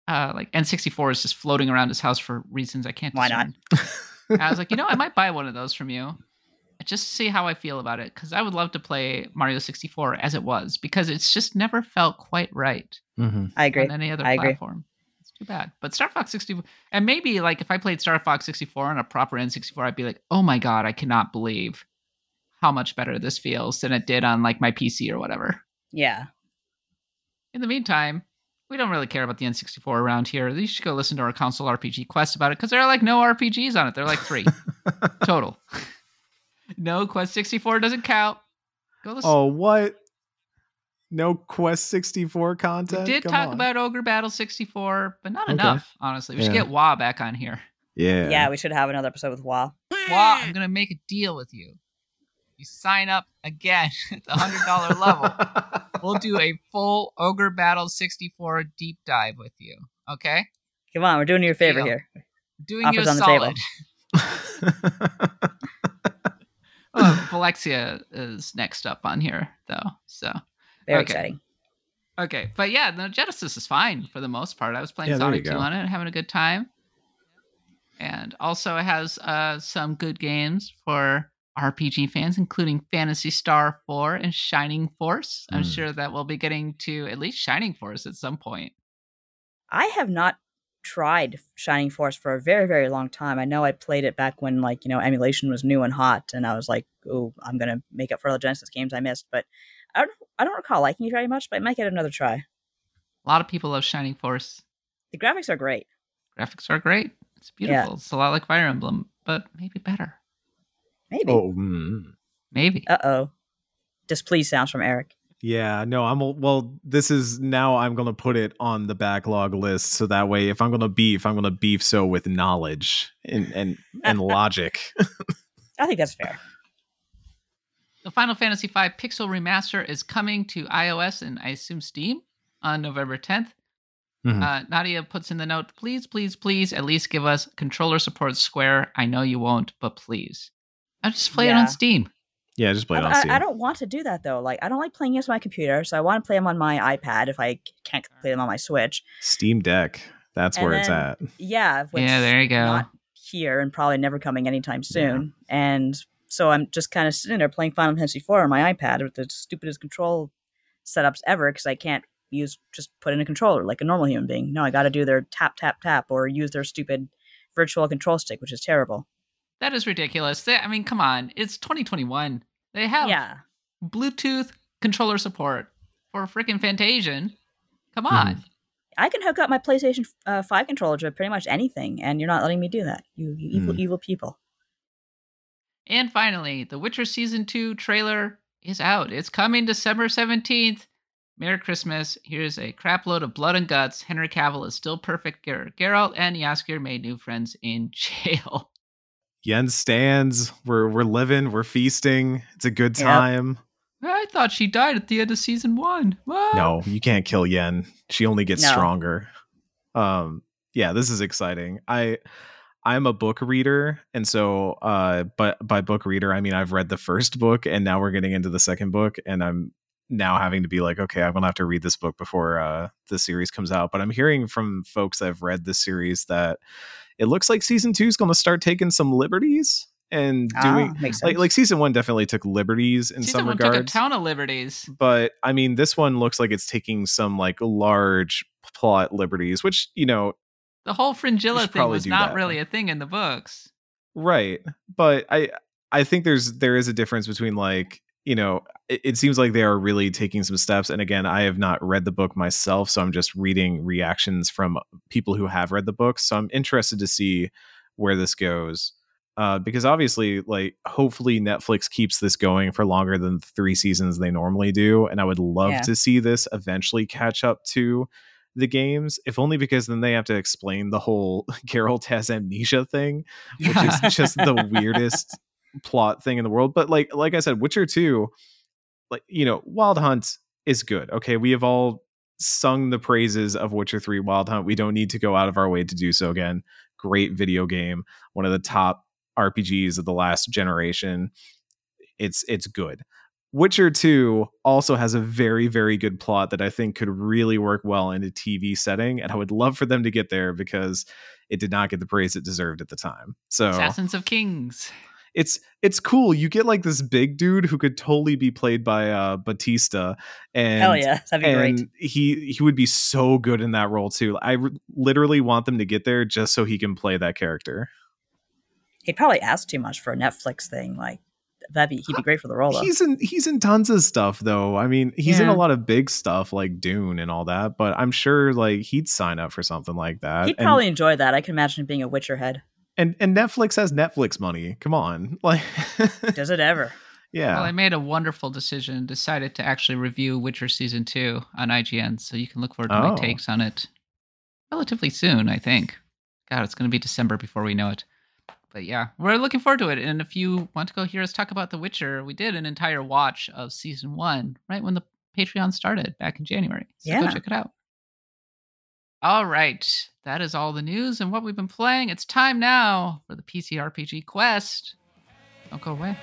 uh, like N64 is just floating around his house for reasons I can't. Why not? discern. And I was like, you know, I might buy one of those from you, just to see how I feel about it, because I would love to play Mario 64 as it was, because it's just never felt quite right hmm I agree. on any other I agree. platform. It's too bad. But Star Fox 64, and maybe like if I played Star Fox 64 on a proper N64, I'd be like, oh my god, I cannot believe how much better this feels than it did on like my PC or whatever. Yeah. In the meantime, we don't really care about the N64 around here. You should go listen to our console RPG quest about it because there are like no RPGs on it. They're like three total. no, Quest 64 doesn't count. Go listen. Oh, what? No Quest 64 content? we content? did Come talk on. about Ogre Battle 64, but not Okay. enough, honestly. We should get Wah back on here. Yeah. Yeah. We should have another episode with WoW. Wah, I'm going to make a deal with you. You sign up again at the $100 level. We'll do a full Ogre Battle 64 deep dive with you. Okay? Come on, we're doing you a favor Deal. here. Doing you a Offers on the table. solid. Oh, Valexia is next up on here, though. So Very Okay. exciting. okay, but yeah, the Genesis is fine for the most part. I was playing Yeah, Sonic 2 on it, and having a good time, and also it has uh, some good games for RPG fans, including Phantasy Star 4 and Shining Force. I'm Mm. sure that we'll be getting to at least Shining Force at some point. I have not tried Shining Force for a very, very long time. I know I played it back when like, you know, emulation was new and hot and I was like, oh, I'm gonna make up for all the Genesis games I missed. But I don't I don't recall liking it very much, but I might get another try. A lot of people love Shining Force. The graphics are great. Graphics are great. It's beautiful. It's a lot like Fire Emblem, but maybe better. Maybe. oh, mm. Maybe. Uh oh. Displeased sounds from Eric. Yeah. No, I'm well. This is now. I'm gonna put it on the backlog list, so that way, if I'm gonna beef, I'm gonna beef so with knowledge and and and logic. I think that's fair. The Final Fantasy V Pixel Remaster is coming to iOS and I assume Steam on November 10th. Mhm. Uh, Nadia puts in the note, please, please, please, at least give us controller support Square. I know you won't, but please. I just play it on Steam. Yeah, just play it on I, Steam. I, I don't want to do that though. Like I don't like playing against my computer, so I want to play them on my iPad if I can't play them on my Switch. Steam Deck. That's And where it's at. Yeah. Which yeah, there you go. Not here and probably never coming anytime soon. And so I'm just kind of sitting there playing Final Fantasy IV on my iPad with the stupidest control setups ever because I can't use just put in a controller like a normal human being. No, I got to do their tap tap tap or use their stupid virtual control stick, which is terrible. That is ridiculous. They- I mean, come on. It's 2021. They have Yeah. Bluetooth controller support for freaking Fantasian. Come on. Mhm. I can hook up my PlayStation uh, 5 controller to pretty much anything, and you're not letting me do that. You, you evil, Hmm. evil people. And finally, The Witcher Season 2 trailer is out. It's coming December 17th. Merry Christmas. Here's a crapload of blood and guts. Henry Cavill is still perfect Ger- Geralt, and Jaskier made new friends in jail. Yen stands. We're we're living. We're feasting. It's a good Yep. time. I thought she died at the end of season one. What? No, you can't kill Yen. She only gets No. stronger. Um, yeah, this is exciting. I I'm a book reader, and so uh, but by book reader I mean I've read the first book, and now we're getting into the second book, and I'm now having to be like, okay, I'm gonna have to read this book before uh, the series comes out. But I'm hearing from folks that have read the series that it looks like season two is going to start taking some liberties and doing ah, makes sense. like like season one definitely took liberties in season some one regards took a ton of liberties. but I mean, this one looks like it's taking some like large plot liberties, which you know, The whole Fringilla thing was not that. really a thing in the books. right? But I I think there's there is a difference between like you know, it, it seems like they are really taking some steps. And again, I have not read the book myself, so I'm just reading reactions from people who have read the book. So I'm interested to see where this goes. Uh, because obviously, like, hopefully Netflix keeps this going for longer than three seasons they normally do, and I would love Yeah. to see this eventually catch up to the games, if only because then they have to explain the whole Geralt has amnesia thing, which is just the weirdest plot thing in the world. But like like I said, Witcher 2, like you know, Wild Hunt is good. Okay, we have all sung the praises of Witcher 3 Wild Hunt. We don't need to go out of our way to do so again. Great video game, one of the top RPGs of the last generation. It's it's good. Witcher 2 also has a very, very good plot that I think could really work well in a TV setting. And I would love for them to get there because it did not get the praise it deserved at the time. So Assassins of Kings. It's it's cool. You get like this big dude who could totally be played by uh Batista. And Hell yeah, that'd be and great. he he would be so good in that role too. I r- literally want them to get there just so he can play that character. He'd probably ask too much for a Netflix thing. Like that'd be he'd be great for the role. Though. He's in he's in tons of stuff though. I mean, he's in a lot of big stuff like Dune and all that, but I'm sure like he'd sign up for something like that. He'd And- probably enjoy that. I can imagine him being a Witcher head. And and Netflix has Netflix money. Come on. Like Does it ever? yeah. Well, I made a wonderful decision decided to actually review Witcher Season 2 on IGN, so you can look forward to Oh. my takes on it relatively soon, I think. God, it's going to be December before we know it. But yeah, we're looking forward to it. And if you want to go hear us talk about The Witcher, we did an entire watch of Season 1 right when the Patreon started back in January. So go check it out. All right, that is all the news and what we've been playing. It's time now for the PC RPG Quest. Don't go away.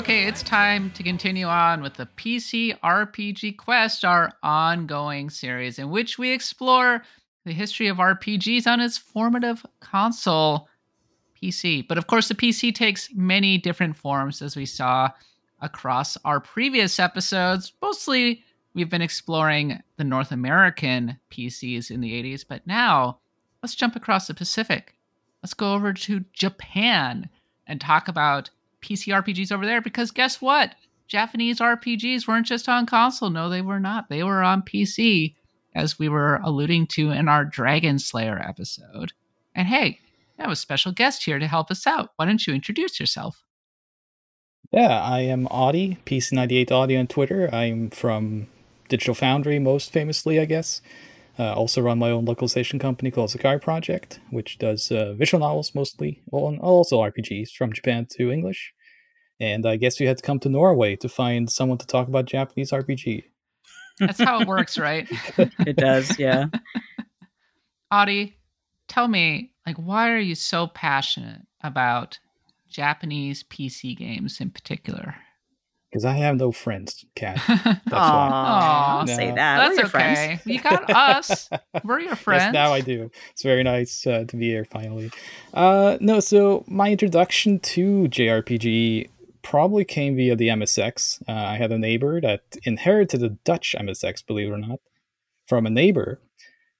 Okay, it's time to continue on with the PC RPG Quest, our ongoing series in which we explore the history of RPGs on its formative console, PC. But of course, the PC takes many different forms, as we saw across our previous episodes. Mostly, we've been exploring the North American PCs in the 80s, but now let's jump across the Pacific. Let's go over to Japan and talk about PC RPGs over there because guess what? Japanese RPGs weren't just on console. No, they were not. They were on PC, as we were alluding to in our Dragon Slayer episode. And hey, I have a special guest here to help us out. Why don't you introduce yourself? Yeah, I am Audi, PC98 Audi on Twitter. I'm from Digital Foundry, most famously, I guess. Uh, also run my own localization company called Sekai Project, which does uh, visual novels mostly, well, and also RPGs from Japan to English. And I guess you had to come to Norway to find someone to talk about Japanese RPG. That's how it works, right? It does, yeah. Audi, tell me, like, why are you so passionate about Japanese PC games in particular? Because I have no friends, Kat. That's why. Aw. Don't say No. that. We're That's your okay. friends. You got us. We're your friends. Yes, now I do. It's very nice uh, to be here finally. Uh, no, so my introduction to JRPG probably came via the MSX. Uh, I had a neighbor that inherited a Dutch MSX, believe it or not, from a neighbor.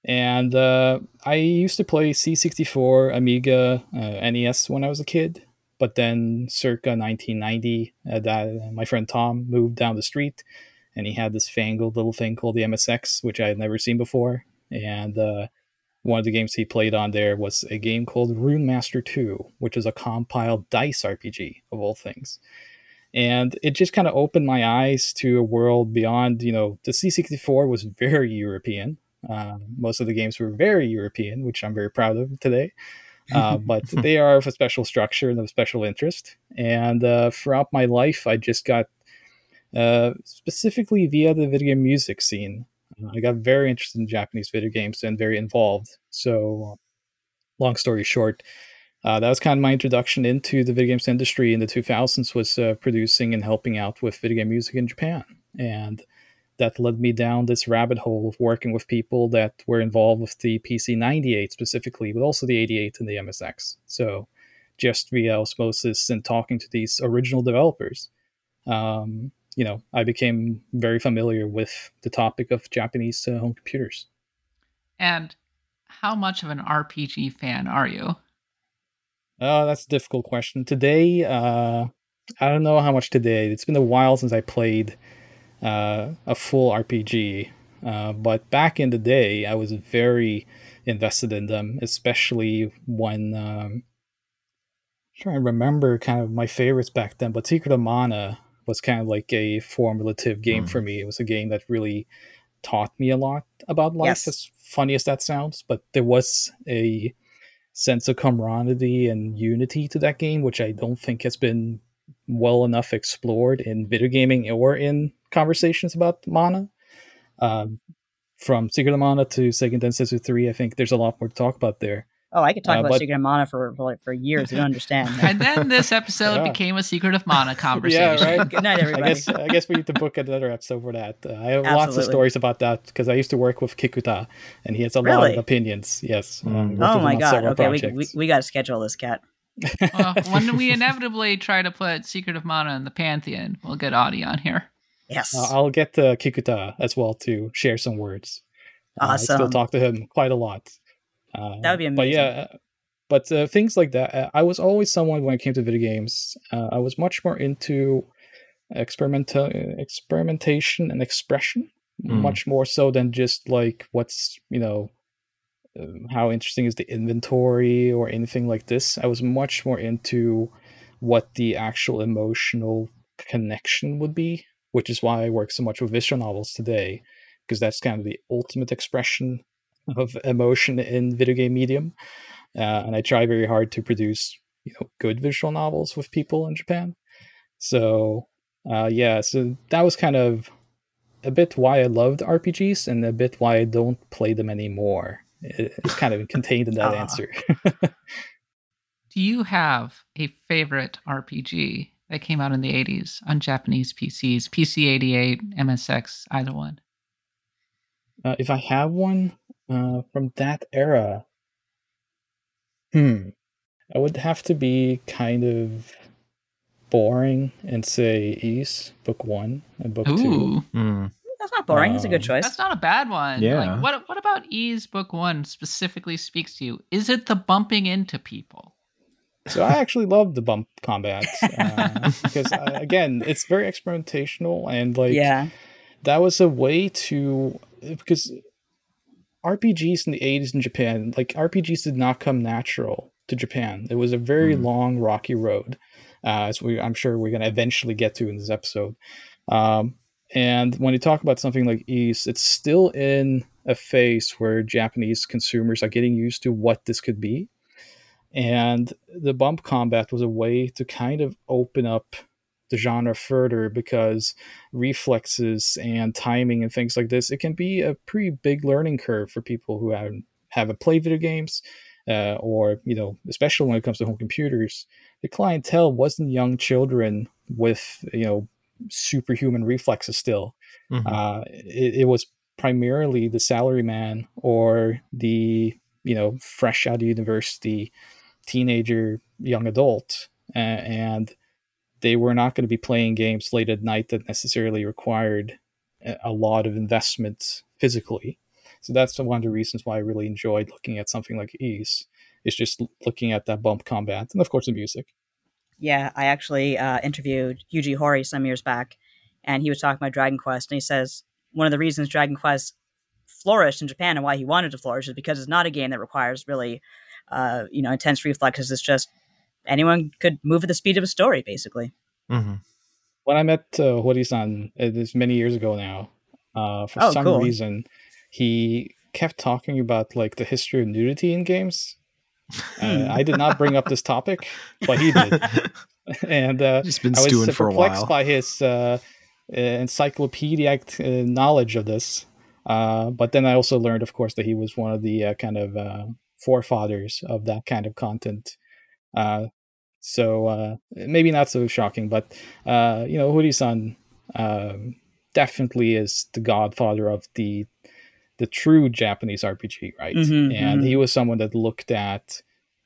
And uh, I used to play C64, Amiga, uh, NES when I was a kid. But then, circa 1990, uh, that, my friend Tom moved down the street and he had this fangled little thing called the MSX, which I had never seen before. And uh, one of the games he played on there was a game called Rune Master 2, which is a Compile dice RPG of all things. And it just kind of opened my eyes to a world beyond, you know, the C64 was very European. Uh, most of the games were very European, which I'm very proud of today. Uh, but they are of a special structure and of special interest. And uh, throughout my life, I just got uh, specifically via the video game music scene. I got very interested in Japanese video games and very involved. So, long story short, uh, that was kind of my introduction into the video games industry in the 2000s. Was uh, producing and helping out with video game music in Japan, and that led me down this rabbit hole of working with people that were involved with the PC 98 specifically, but also the 88 and the MSX. So, just via osmosis and talking to these original developers. Um, you know, I became very familiar with the topic of Japanese uh, home computers. And how much of an RPG fan are you? Oh, that's a difficult question. Today, uh, I don't know how much today. It's been a while since I played uh, a full RPG. Uh, but back in the day, I was very invested in them, especially when um, I'm trying to remember kind of my favorites back then. But Secret of Mana was kind of like a formative game Mm. for me. It was a game that really taught me a lot about life, Yes. as funny as that sounds. But there was a sense of camaraderie and unity to that game, which I don't think has been well enough explored in video gaming or in conversations about mana. Um, from Secret of Mana to Seiken Densetsu 3, I think there's a lot more to talk about there. Oh, I could talk Uh, about but- Secret of Mana for, for like for years. You don't understand. And then this episode Yeah. became a Secret of Mana conversation. yeah, right? Good night, I everybody. guess I guess we need to book another episode for that. Uh, I have lots of stories about that because I used to work with Kikuta, and he has a lot of opinions. Yes. Mm. Worked oh my god. several Okay, we, we, we got to schedule this Kat. well, when we inevitably try to put Secret of Mana in the pantheon, we'll get Audi on here. Yes. Uh, I'll get uh, Kikuta as well to share some words. Uh, I still talk to him quite a lot. Uh, That would be amazing. But amazing. yeah, uh, but uh, things like that. Uh, I was always someone when it came to video games. Uh, I was much more into experimental experimentation and expression, Mm. much more so than just like what's you know um, how interesting is the inventory or anything like this. I was much more into what the actual emotional connection would be, which is why I work so much with visual novels today, because that's kind of the ultimate expression of emotion in video game medium. Uh, and I try very hard to produce, you know, good visual novels with people in Japan. So, uh, yeah, so that was kind of a bit why I loved RPGs and a bit why I don't play them anymore. It's kind of contained in that Ah. answer. Do you have a favorite RPG that came out in the 80s on Japanese PCs, PC 88, MSX, either one? Uh, if I have one uh, from that era, hmm, I would have to be kind of boring and say Ys Book One and Book Two. Ooh, Mm. That's not boring. That's a good Um, choice. that's not a bad one. Yeah. Like, what what about Ys book one specifically speaks to you? Is it the bumping into people? So I actually love the bump combat uh, because uh, again, it's very experimentational and like yeah. that was a way to because RPGs in the 80s in Japan, like RPGs did not come natural to Japan. It was a very Mm. long, rocky road, uh, as we I'm sure we're gonna eventually get to in this episode. Um, and when you talk about something like Ys, it's still in a phase where Japanese consumers are getting used to what this could be. And the bump combat was a way to kind of open up the genre further because reflexes and timing and things like this, it can be a pretty big learning curve for people who haven't haven't played video games, uh, or you know, especially when it comes to home computers. The clientele wasn't young children with you know superhuman reflexes still. Mhm. Uh, it, it was primarily the salaryman or the you know fresh out of university teenager young adult uh, and they were not going to be playing games late at night that necessarily required a- lot of investment physically. So that's one of the reasons why I really enjoyed looking at something like Ys. Is just looking at that bump combat and of course the music. Yeah, I actually uh, interviewed Yuji Horii some years back, and he was talking about Dragon Quest, and he says one of the reasons Dragon Quest flourished in Japan and why he wanted to flourish is because it's not a game that requires really, uh, you know, intense reflexes. It's just anyone could move at the speed of a story, basically. hmm when I met uh, Hori-san, it is many years ago now. Uh, for Oh, some cool. reason, he kept talking about like the history of nudity in games. Uh, I did not bring up this topic, but he did, and uh, Just been I was stewing uh, for a perplexed while. by his uh, uh, encyclopedic uh, knowledge of this. Uh, but then I also learned, of course, that he was one of the uh, kind of uh, forefathers of that kind of content. Uh, so uh, maybe not so shocking, but uh, you know, Hori-san um, definitely is the godfather of the the true Japanese RPG, right? Mhm, and he was someone that looked at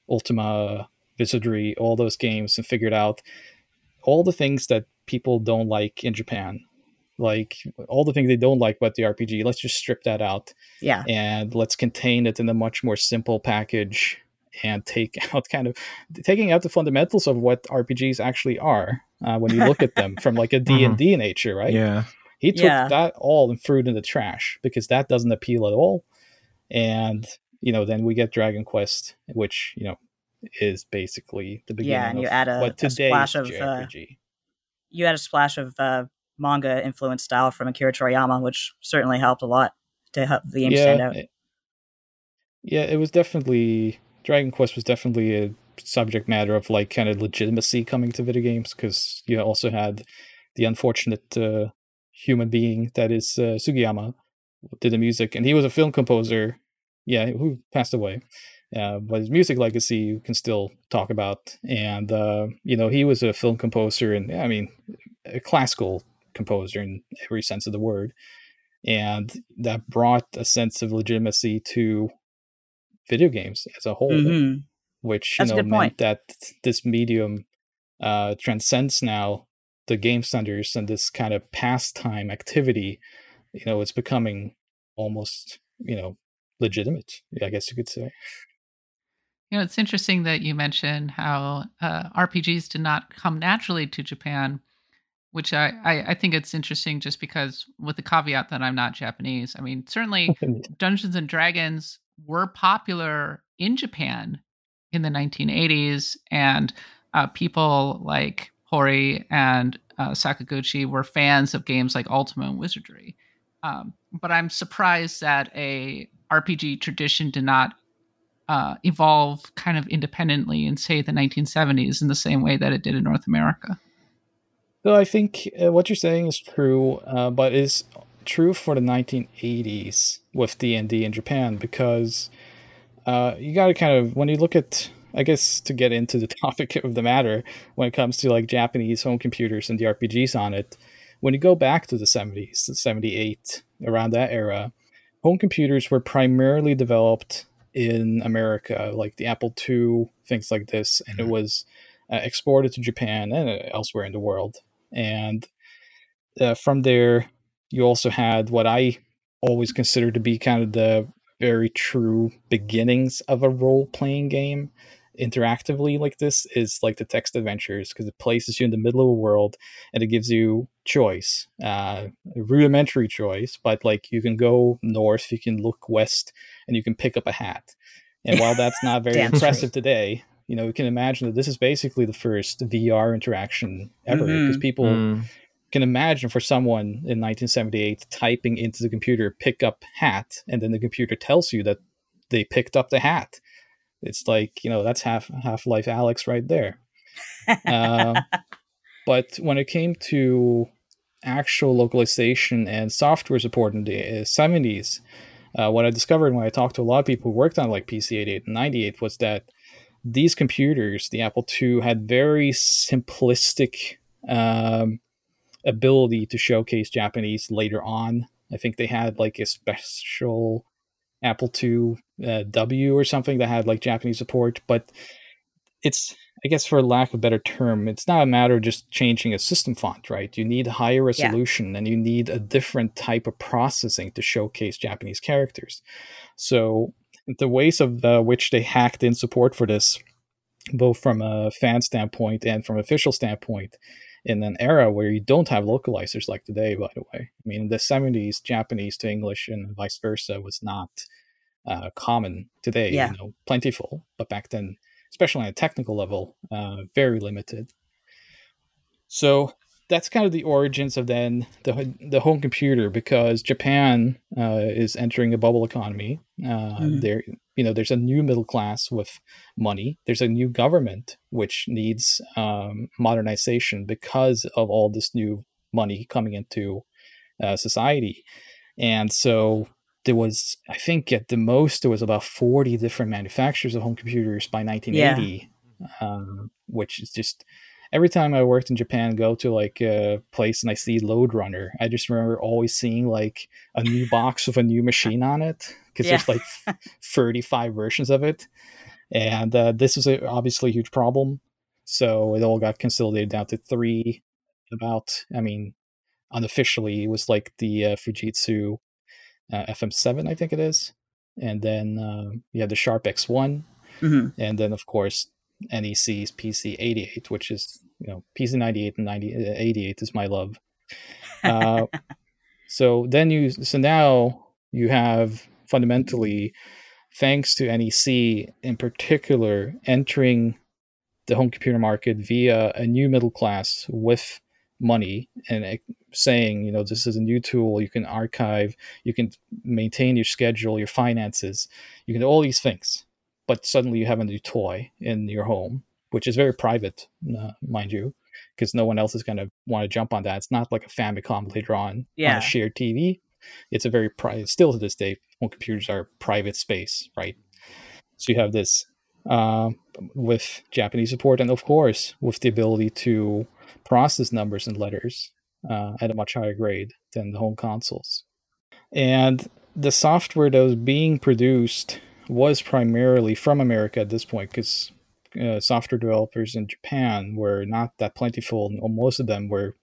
Ultima, Wizardry, all those games, and figured out all the things that people don't like in Japan. Like all the things they don't like about the RPG, let's just strip that out Yeah, and let's contain it in a much more simple package and take out kind of taking out the fundamentals of what RPGs actually are uh, when you look at them from like a D&D nature, right? Yeah. He took Yeah. that all and threw it in the trash because that doesn't appeal at all. And you know, then we get Dragon Quest, which you know is basically the beginning Yeah, and you of add a- what a splash is of, uh, you had a splash of uh, manga influenced style from Akira Toriyama, which certainly helped a lot to help the game stand out. it- yeah, it was definitely Dragon Quest was definitely a subject matter of like kind of legitimacy coming to video games because you also had the unfortunate uh, human being that is uh, Sugiyama did the music, and he was a film composer. Yeah, who passed away. Uh, but his music legacy you can still talk about, and uh, you know he was a film composer, and I mean a classical composer in every sense of the word and that brought a sense of legitimacy to video games as a whole, hmm which you That's a know meant point. that this medium uh, transcends now the game centers and this kind of pastime activity. You know, it's becoming almost you know legitimate. I guess you could say. You know, it's interesting that you mentioned how uh, RPGs did not come naturally to Japan, which I, I, I think it's interesting just because, with the caveat that I'm not Japanese. I mean, certainly Dungeons and Dragons were popular in Japan in the 1980s, and uh, people like Hori and uh, Sakaguchi were fans of games like Ultima and Wizardry. Um, but I'm surprised that a RPG tradition did not uh, evolve kind of independently in, say, the 1970s in the same way that it did in North America. So I think uh, what you're saying is true, uh, but is true for the 1980s with D&D in Japan because uh, you got to kind of when you look at I guess to get into the topic of the matter when it comes to like Japanese home computers and the RPGs on it, when you go back to the 70s, the 78 around that era, home computers were primarily developed in America, like the Apple II, things like this, and it was uh, exported to Japan and uh, elsewhere in the world. And uh, from there, you also had what I always consider to be kind of the very true beginnings of a role playing game interactively like this is like the text adventures because it places you in the middle of a world and it gives you choice uh rudimentary choice but like you can go north you can look west and you can pick up a hat. And while that's not very impressive today you know you can imagine that this is basically the first vr interaction ever because Mhm. people Mm. can imagine for someone in 1978 typing into the computer pick up hat and then the computer tells you that they picked up the hat it's like you know that's half Half-Life Alyx right there Um, but when it came to actual localization and software support in the uh, 70s uh, what i discovered when i talked to a lot of people who worked on like pc 88 and 98 was that these computers the apple ii had very simplistic um, ability to showcase Japanese later on. I think they had like a special Apple II uh, W or something that had like Japanese support, but it's I guess for lack of a better term, it's not a matter of just changing a system font, right? You need higher resolution and you need a different type of processing to showcase Japanese characters. So the ways of which they hacked in support for this, both from a fan standpoint and from official standpoint, in an era where you don't have localizers like today, by the way. I mean, in the 70s, Japanese to English and vice versa was not uh, common today, Yeah. you know, plentiful, but back then, especially on a technical level, uh, very limited. So that's kind of the origins of then the the home computer because Japan uh, is entering a bubble economy. Uh, Mhm. There, you know, there's a new middle class with money. There's a new government which needs um, modernization because of all this new money coming into uh, society, and so there was, I think, at the most there was about 40 different manufacturers of home computers by 1980, um, which is just every time I worked in Japan, go to like a place and I see Lode Runner, I just remember always seeing like a new box with a new machine on it because Yeah. there's like 35 versions of it. And uh, this was a, obviously a huge problem. So it all got consolidated down to three. About, I mean, unofficially, it was like the uh, Fujitsu uh, FM7, I think it is. And then you have the Sharp X1 hmm and then of course NEC's PC 88, which is you know PC 98 and 90, uh, 88 is my love. Uh, so then you so now you have fundamentally thanks to NEC in particular entering the home computer market via a new middle class with money and uh, saying you know this is a new tool you can archive you can maintain your schedule your finances you can do all these things but suddenly you have a new toy in your home, which is very private, uh, mind you, because no one else is going to want to jump on that. It's not like a Famicom later on on Yeah. a shared TV. It's a very private. Still to this day, home computers are private space, right? So you have this um, with Japanese support, and of course with the ability to process numbers and letters uh, at a much higher grade than the home consoles. And the software that was being produced was primarily from America at this point because uh, software developers in Japan were not that plentiful. and Most of them were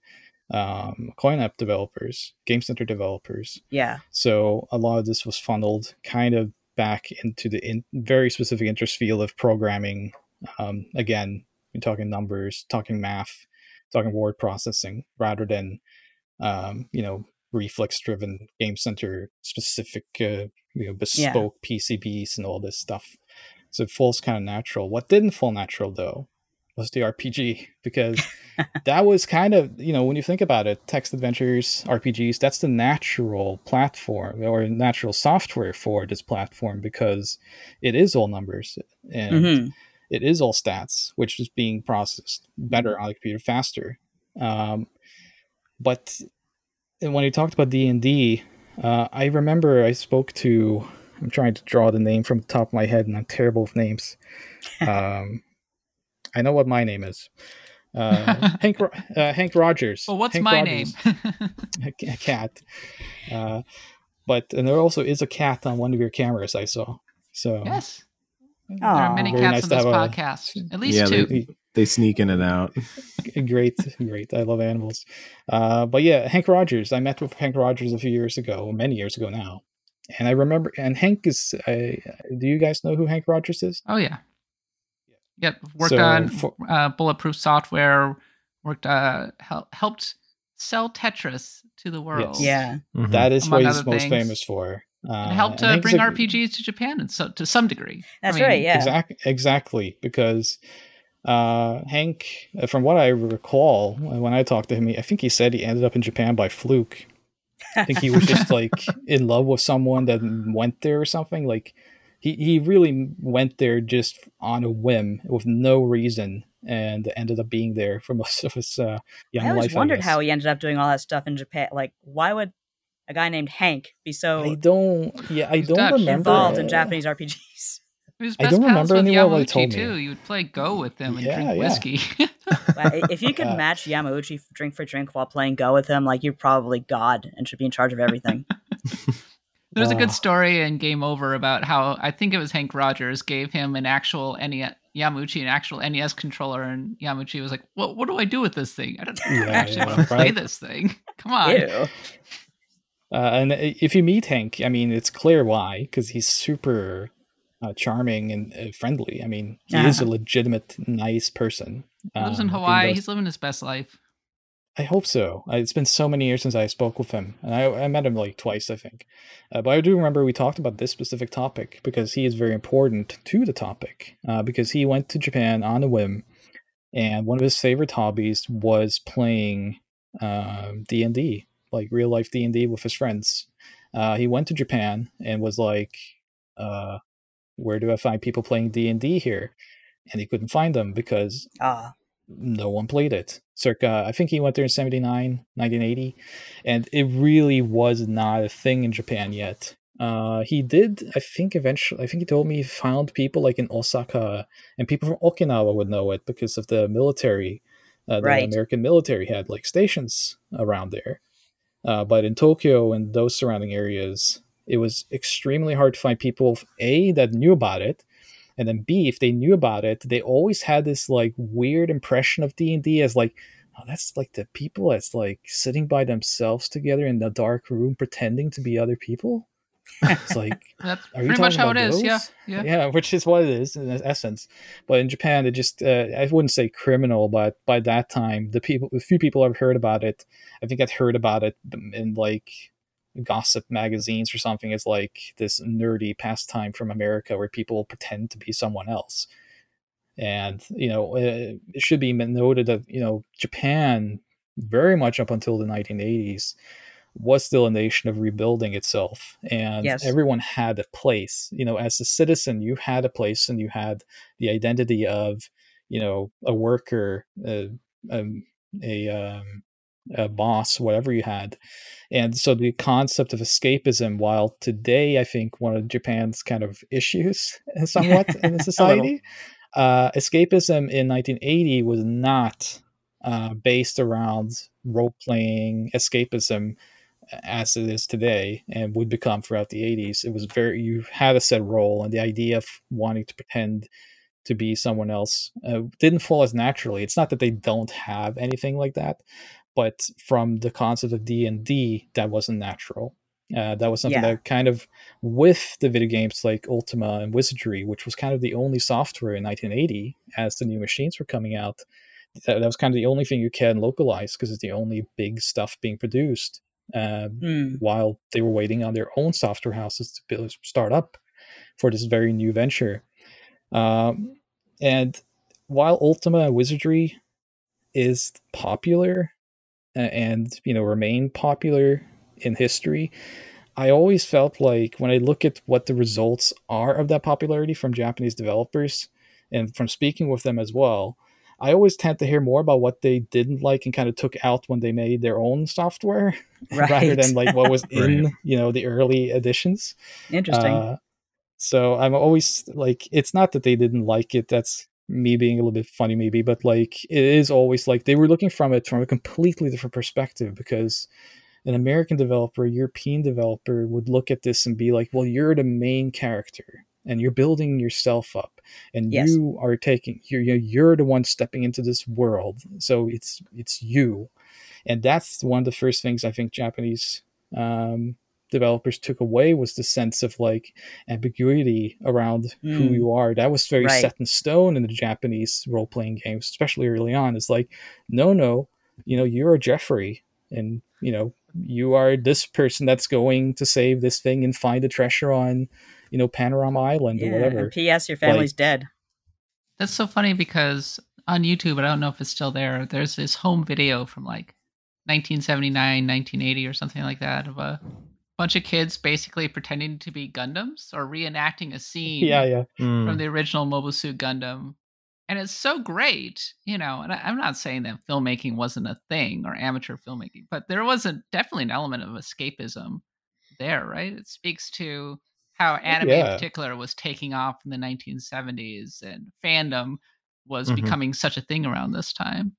um, coin-op developers, game center developers. Yeah. So a lot of this was funneled kind of back into the in, very specific interest field of programming. Um, again, you're talking numbers, talking math, talking word processing, rather than um, you know reflex-driven game center specific, uh, you know, bespoke PCBs and all this stuff. So it falls kind of natural. What didn't fall natural though was the RPG because that was kind of you know when you think about it text adventures rpgs that's the natural platform or natural software for this platform because it is all numbers and hmm it is all stats which is being processed better on the computer faster um, but when you talked about d&d uh, i remember i spoke to i'm trying to draw the name from the top of my head and i'm terrible with names um, i know what my name is uh, Hank uh, Hank Rogers. well, what's Hank my Rogers, name? A cat. Uh, but and there also is a cat on one of your cameras I saw. So yes. There are many cats nice on to this have a- podcast. At least Yeah, two. they- They sneak in and out. great, great. I love animals. Uh, but yeah, Hank Rogers. I met with Hank Rogers a few years ago, many years ago now, and I remember. And Hank is. I do you guys know who Hank Rogers is? Oh yeah. Yep. Worked So, on for- uh, bulletproof software. Worked uh hel- helped sell Tetris to the world. Yeah. Mhm. That is Among what he's most things. famous for. Uh, And helped and uh, Hank's bring a- RPGs to Japan and so to some degree. That's I mean, right. Yeah. Exactly, exactly. Because uh, Hank, uh, from what I recall, uh, when I talked to him, he- I think he said he ended up in Japan by fluke. I think he was just like in love with someone that went there or something. Like he, he really went there just on a whim with no reason and ended up being there for most of his uh, young life. I always life. wondered guess. how he ended up doing all that stuff in Japan. Like, why would a guy named Hank be I so don't. Yeah, I don't remember. involved in Japanese RPGs? He was I don't remember with anyone what he Yamauchi told me. too. You would play Go with them and Yeah, drink whiskey. But i- if you could Uh, match Yamauchi drink for drink while playing Go with him, like you're probably God and should be in charge of everything. There's a Oh. good story in Game Over about how I think it was Hank Rogers gave him an actual NES, Yamauchi an actual NES controller, and Yamauchi was like, "What? What do I do with this thing? I don't Yeah, actually yeah, want to play this thing. Come on." Ew. Uh, and if you meet Hank, I mean, it's clear why, because he's super uh, charming and uh, friendly. I mean, he is a legitimate, nice person. He lives Um, in Hawaii. that's- He's living his best life. I hope so. It's been so many years since I spoke with him, and I, I met him like twice, I think. Uh, but I do remember we talked about this specific topic because he is very important to the topic. Uh, because he went to Japan on a whim, and one of his favorite hobbies was playing D and D, like real life D and D with his friends. Uh, he went to Japan and was like, uh, "Where do I find people playing D and D here?" And he couldn't find them because Ah, no one played it. Circa, I think he went there in 79, 1980, and it really was not a thing in Japan yet. Uh, he did, I think, eventually, I think he told me he found people like in Osaka, and people from Okinawa would know it because of the military. Uh, the Right. American military had like stations around there. Uh, but in Tokyo and those surrounding areas, it was extremely hard to find people, A, that knew about it, and then b if they knew about it they always had this like weird impression of d&d as like oh, that's like the people that's like sitting by themselves together in the dark room pretending to be other people it's like That's Are you pretty much how it is. Yeah, yeah. yeah which is what it is in essence but in japan it just uh, i wouldn't say criminal but by that time the people the few people i've heard about it i think i'd heard about it in like gossip magazines or something as like this nerdy pastime from america where people pretend to be someone else. And you know uh, it should be noted that you know japan very much up until the 1980s was still a nation of rebuilding itself. And Yes. everyone had a place. You know as a citizen you had a place and you had the identity of you know a worker uh, um, a um, a boss whatever you had and so the concept of escapism while today i think one of japan's kind of issues somewhat in the society uh, escapism in 1980 was not uh, based around role playing escapism as it is today and would become throughout the 80s. It was very, you had a set role, and the idea of wanting to pretend to be someone else uh, didn't fall as naturally. It's not that they don't have anything like that, but from the concept of D&D, that wasn't natural. Uh, that was something Yeah. that kind of with the video games like Ultima and Wizardry, which was kind of the only software in 1980 as the new machines were coming out. That, that was kind of the only thing you can localize because it's the only big stuff being produced uh, Hmm. while they were waiting on their own software houses to build, start up for this very new venture. Um, and while Ultima and Wizardry is popular and you know remain popular in history, I always felt like when I look at what the results are of that popularity from Japanese developers and from speaking with them as well, I always tend to hear more about what they didn't like and kind of took out when they made their own software rather than like what was in Right. you know the early editions. Interesting. Uh, so I'm always like, it's not that they didn't like it. That's me being a little bit funny, maybe, but like, it is always like they were looking from it from a completely different perspective because an American developer, a European developer would look at this and be like, well, you're the main character and you're building yourself up and Yes. you are taking, you're you're the one stepping into this world. So it's, it's you. And that's one of the first things I think Japanese um, developers took away was the sense of like ambiguity around who Mm. you are. That was very Right. set in stone in the Japanese role playing games, especially early on. It's like, no, no, you know, you're a Jeffrey, and you know, you are this person that's going to save this thing and find the treasure on, you know, Panorama Island yeah. or whatever. P.S. Your family's dead. That's so funny because on YouTube, I don't know if it's still there. There's this home video from like 1979, 1980, or something like that of a bunch of kids basically pretending to be Gundams or reenacting a scene Yeah, yeah. Mm. from the original Mobile Suit Gundam. And it's so great, you know. And I, I'm not saying that filmmaking wasn't a thing or amateur filmmaking, but there was a definitely an element of escapism there, right? It speaks to how anime in particular was taking off in the 1970s and fandom was Mhm. becoming such a thing around this time.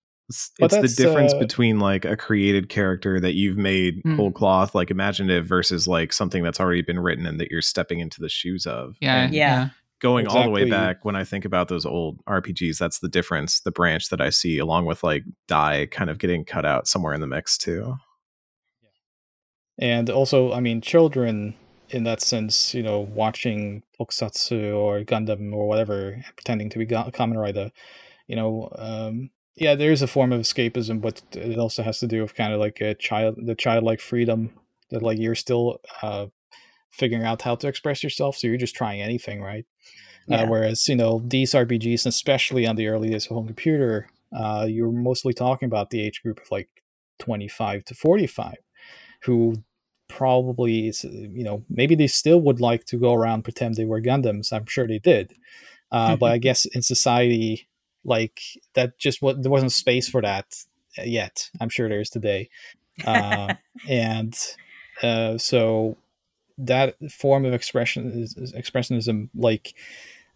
It's, But the difference uh, between like a created character that you've made Mm. whole cloth, like imaginative, versus like something that's already been written and that you're stepping into the shoes of. Yeah, And Yeah. going all the way back when I think about those old RPGs, that's the difference, the branch that I see, along with like die kind of getting cut out somewhere in the mix too. and also i mean children in that sense you know watching tokusatsu or gundam or whatever pretending to be Ga- Kamen Rider you know um yeah there's a form of escapism but it also has to do with kind of like a child the childlike freedom that like you're still uh figuring out how to express yourself so you're just trying anything right? Yeah. uh, whereas you know these rpgs especially on the early days of home computer uh you're mostly talking about the age group of like 25 to 45 who probably is, you know maybe they still would like to go around pretend they were gundams. I'm sure they did. Uh, but i guess in society like that just what there wasn't space for that yet. I'm sure there is today. Uh, and uh, so that form of expression is, is expressionism like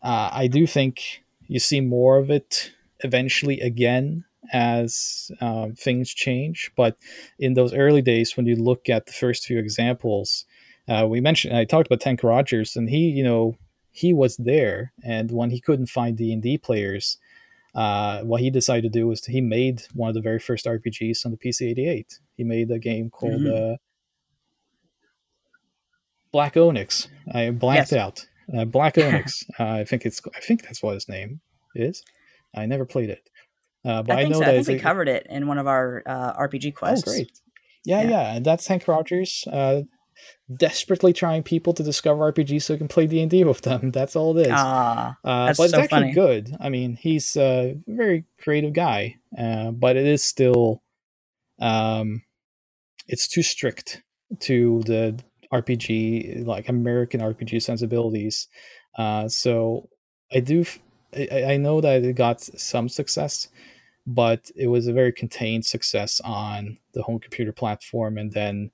uh, i do think you see more of it eventually again as uh, things change. But in those early days when you look at the first few examples uh, we mentioned i talked about Henk Rogers and he you know he was there. And when he couldn't find d&d players uh, what he decided to do was he made one of the very first rpgs on the pc88 he made a game called Mhm. uh, black onyx i blacked Yes. out uh, black onyx uh, i think it's i think that's what his name is i never played it uh, but I I, know so. that I think we covered it in one of our uh, RPG Oh, quests. great. Yeah, Yeah. yeah. And that's Henk Rogers uh, desperately trying people to discover RPGs so he can play D&D with them. That's all it is. Ah, uh, that's but it's so actually funny. good. I mean, he's a very creative guy, uh, but it is still... Um, it's too strict to the RPG, like American RPG sensibilities. Uh, so I do... I know that it got some success, but it was a very contained success on the home computer platform. And then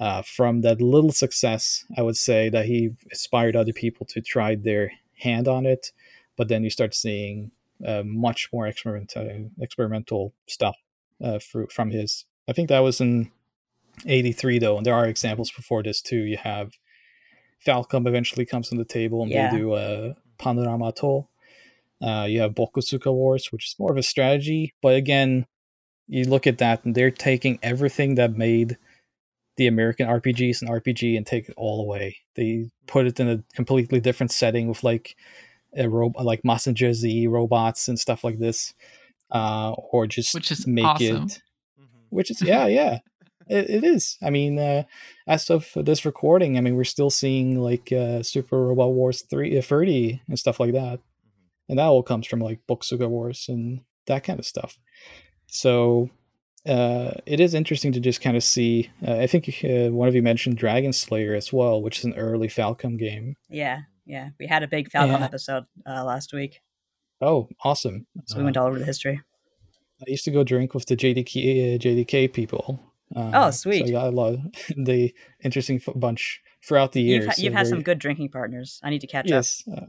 uh, from that little success, I would say that he inspired other people to try their hand on it. But then you start seeing uh, much more experimental experimental stuff uh, fro- from his. I think that was in '83 though, and there are examples before this too. You have Falcom eventually comes on the table, and Yeah. they do a Panorama Atoll. Uh, you have Bokosuka Wars, which is more of a strategy, but again, you look at that and they're taking everything that made the American RPGs and RPG and take it all away. They put it in a completely different setting with like a robot, like Mazinger Z robots and stuff like this, uh, or just Which is make awesome. it. Which is yeah, yeah, it, it is. I mean, uh, as of this recording, I mean, we're still seeing like uh, Super Robot Wars three, uh, 30 and stuff like that and that all comes from like Bokosuka Wars and that kind of stuff. So uh, it is interesting to just kind of see. Uh, I think uh, one of you mentioned Dragon Slayer as well, which is an early Falcom game. Yeah, yeah. We had a big Falcom Yeah. episode uh, last week, Oh, awesome! so we Uh, went all over the history. I used to go drink with the JDK uh, JDK people. Uh, Oh, So sweet. I got a lot of the interesting bunch throughout the years. You've, ha- you've had some good drinking partners. I need to catch up. yes, uh,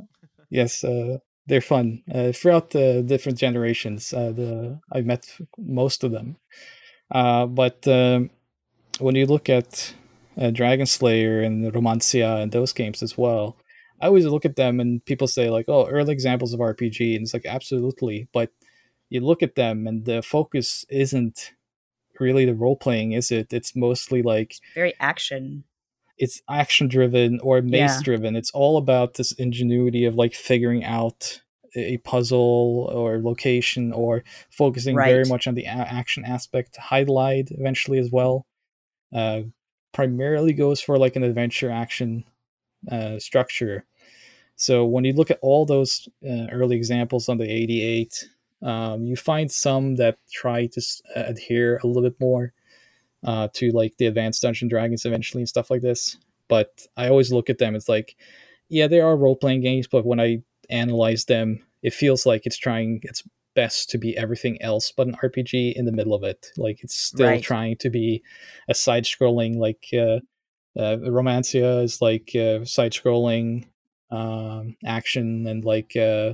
yes, uh, they're fun uh, throughout the different generations. Uh, the I've met most of them, uh, but um, when you look at uh, Dragon Slayer and Romancia and those games as well, I always look at them and people say like, "Oh, early examples of RPG," and it's like absolutely, but you look at them and the focus isn't really the role playing, is it? It's mostly like Very action. It's action driven or maze Yeah. driven. It's all about this ingenuity of like figuring out a puzzle or location or focusing very much on the a- action aspect. Hydlide eventually as well. Uh, primarily goes for like an adventure action uh, structure. So when you look at all those uh, early examples on the 88, um, you find some that try to s- adhere a little bit more uh, to like the advanced Dungeon Dragons eventually and stuff like this. But I always look at them. It's like, yeah, they are role playing games, but when I analyze them, it feels like it's trying its best to be everything else but an RPG in the middle of it. Like it's still Right. trying to be a side scrolling like uh, uh, Romancia is like uh, side scrolling um, action and like uh,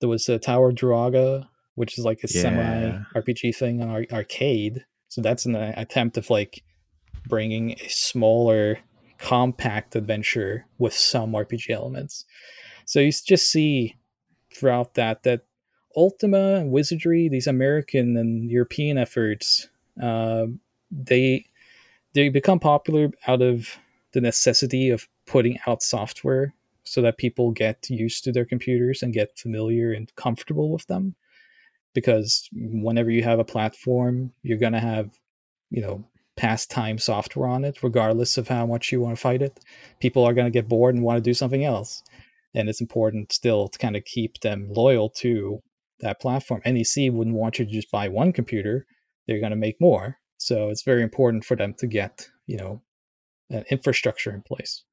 there was a Tower of Druaga, which is like a Yeah. semi RPG thing on ar- arcade. So that's an uh, attempt of like bringing a smaller, compact adventure with some RPG elements. So you just see throughout that that Ultima Wizardry, these American and European efforts, uh, they they become popular out of the necessity of putting out software so that people get used to their computers and get familiar and comfortable with them. Because whenever you have a platform, you're gonna have, you know, pastime software on it, regardless of how much you want to fight it. People are gonna get bored and want to do something else. And it's important still to kind of keep them loyal to that platform. NEC wouldn't want you to just buy one computer; they're going to make more. So it's very important for them to get you know an infrastructure in place.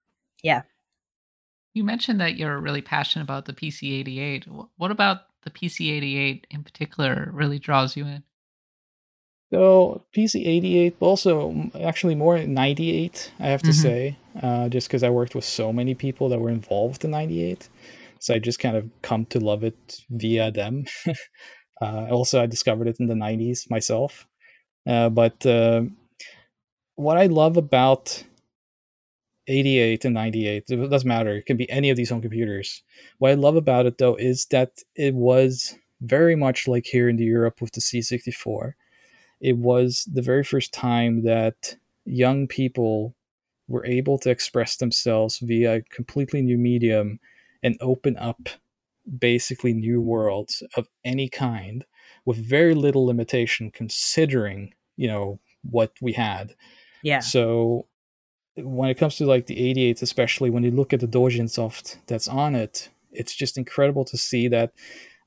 You mentioned that you're really passionate about the PC88. What about the PC88 in particular really draws you in? So PC 88, also actually more 98, I have to Mhm. say, uh, just because I worked with so many people that were involved in 98. So I just kind of come to love it via them. uh, also, I discovered it in the 90s myself. Uh, but uh, what I love about 88 and 98, it doesn't matter, it can be any of these home computers. What I love about it though is that it was very much like here in the Europe with the C64 it was the very first time that young people were able to express themselves via a completely new medium and open up basically new worlds of any kind with very little limitation considering you know what we had Yeah. so when it comes to like the 88s, especially when you look at the Dojin soft that's on it, it's just incredible to see that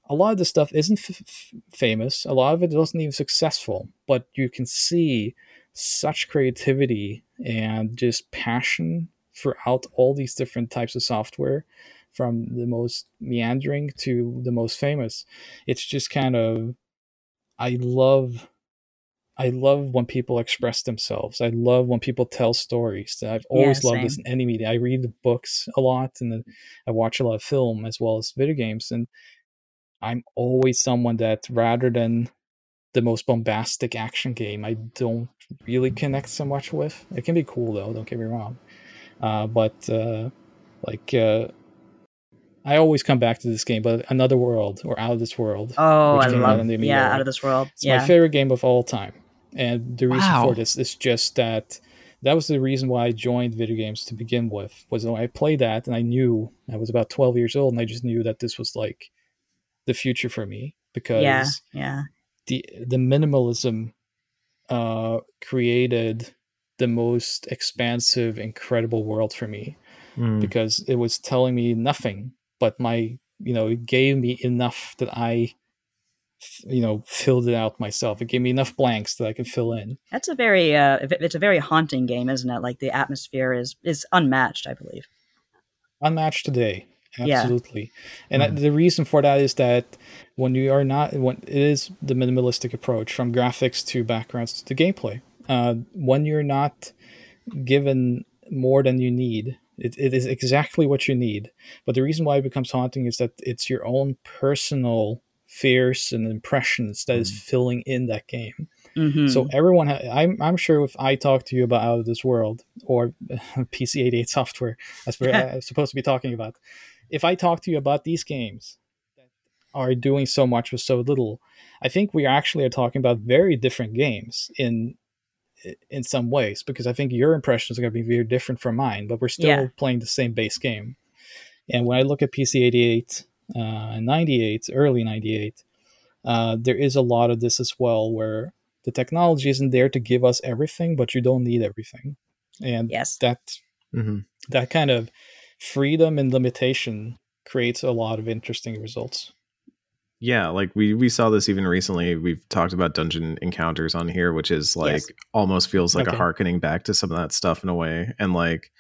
a lot of the stuff isn't f- famous. A lot of it wasn't even successful, but you can see such creativity and just passion throughout all these different types of software from the most meandering to the most famous. It's just kind of I love I love when people express themselves. I love when people tell stories. I've always loved this in any media. I read books a lot and I watch a lot of film as well as video games. And I'm always someone that rather than the most bombastic action game, I don't really connect so much with. It can be cool though, don't get me wrong. Uh, but uh, like uh, I always come back to this game, but Another World or Out of This World. Oh, I out love yeah, out of this world. It's yeah. my favorite game of all time. And the reason Wow. for this is just that that was the reason why I joined video games to begin with. Was when I played that and I knew I was about 12 years old and I just knew that this was like the future for me because yeah, yeah. the the minimalism uh created the most expansive incredible world for me Mm. because it was telling me nothing but my you know it gave me enough that i f- you know filled it out myself. It gave me enough blanks that i could fill in. That's a very uh it's a very haunting game, isn't it? Like the atmosphere is is unmatched, I believe. unmatched today. Yeah. absolutely. And that- the reason for that is that when you are not when it is the minimalistic approach from graphics to backgrounds to gameplay. Uh, when you're not given more than you need it, it is exactly what you need. But the reason why it becomes haunting is that it's your own personal fears and impressions that is Mm. filling in that game hmm so everyone, ha- I'm I'm sure if I talk to you about Out of This World or PC88 software, that's what I'm supposed to be talking about. If I talk to you about these games that are doing so much with so little, I think we actually are talking about very different games in in some ways because I think your impressions are going to be very different from mine, but we're still Yeah. playing the same base game. And when I look at PC88 uh, and 98, early 98, uh, there is a lot of this as well where the technology isn't there to give us everything, but you don't need everything. And Yes. that mm-hmm. that kind of freedom and limitation creates a lot of interesting results. Yeah, like we we saw this even recently. We've talked about dungeon encounters on here, which is like Yes. almost feels like a Okay. harkening back to some of that stuff in a way, and like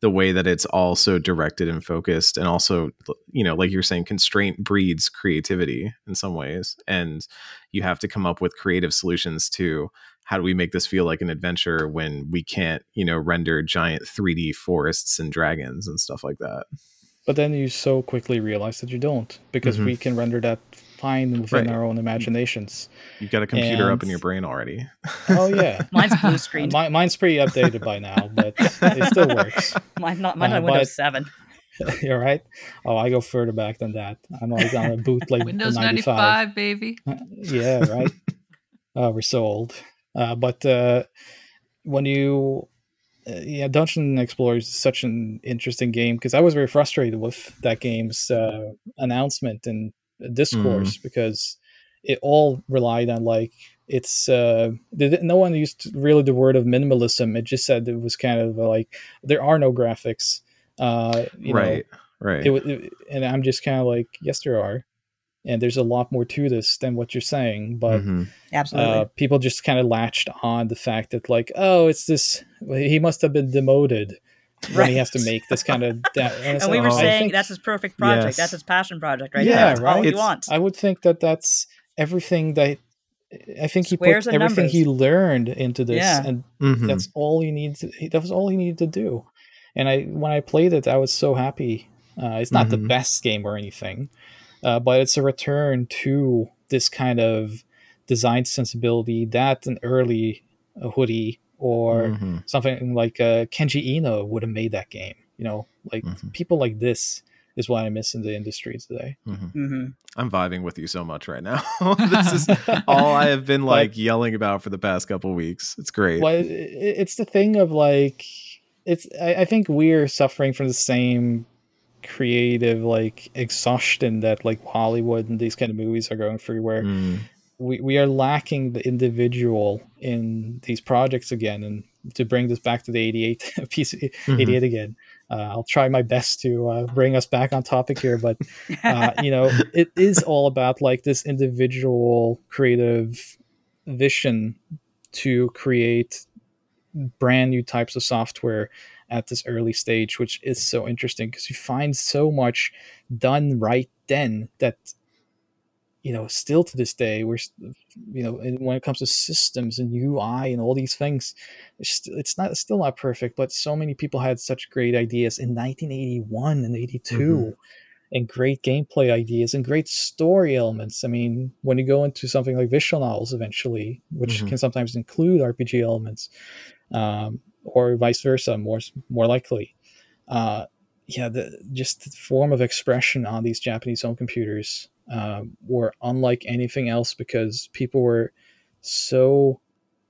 the way that it's all so directed and focused, and also you know, like you're saying, constraint breeds creativity in some ways, and you have to come up with creative solutions to how do we make this feel like an adventure when we can't, you know, render giant 3D forests and dragons and stuff like that. But then you so quickly realize that you don't, because Mhm. we can render that fine within Right. our own imaginations. You've got a computer up in your brain already. Oh yeah, Mine's blue screen. Mine, mine's pretty updated by now, but it still works. Mine not mine Uh, on Windows Seven. You're right. Oh, I go further back than that. I'm always on a bootleg Windows 95. 95, baby. yeah, right. oh, we're so old. Uh, but uh, when you, uh, yeah, Dungeon Explorers is such an interesting game because I was very frustrated with that game's uh, announcement and discourse because it all relied on like it's uh they no one used really the word of minimalism it just said it was kind of like there are no graphics uh you know, right. right. it, it, and I'm just kind of like, yes, there are, and there's a lot more to this than what you're saying. But Mhm. Absolutely. uh, people just kind of latched on the fact that like, oh, it's this. He must have been demoted when he has to make this kind of. Da- and, it's and we were I saying think- that's his perfect project. Yes. That's his passion project, right? Yeah, there. That's all right. he wants. I would think that that's everything that. I think he Squares put and everything he learned into this, Yeah. and Mhm. that's all he needs. That was all he needed to do. And I, when I played it, I was so happy. Uh, it's not the Mhm. best game or anything, uh, but it's a return to this kind of design sensibility that an early uh, Horii or Mhm. something like uh, Kenji Eno would have made that game. You know, like Mhm. people like this is what I miss in the industry today. Mhm. hmm I'm vibing with you so much right now. this is all I have been like yelling about for the past couple weeks. It's great. well, it, it- it's the thing of like it's I, I think we're suffering from the same creative like exhaustion that like hollywood and these kind of movies are going through where Mm. We, we are lacking the individual in these projects again and to bring this back to the 88 piece Mhm. 88 again uh, i'll try my best to uh, bring us back on topic here but uh, you know it is all about like this individual creative vision to create brand new types of software at this early stage which is so interesting because you find so much done right then that you know still to this day we're you know and when it comes to systems and ui and all these things it's, not it's still not perfect but so many people had such great ideas in 1981 and 82 Mhm. and great gameplay ideas and great story elements i mean when you go into something like visual novels eventually which Mhm. can sometimes include rpg elements um, or vice versa more more likely uh, yeah, the just the form of expression on these Japanese home computers um, were unlike anything else because people were so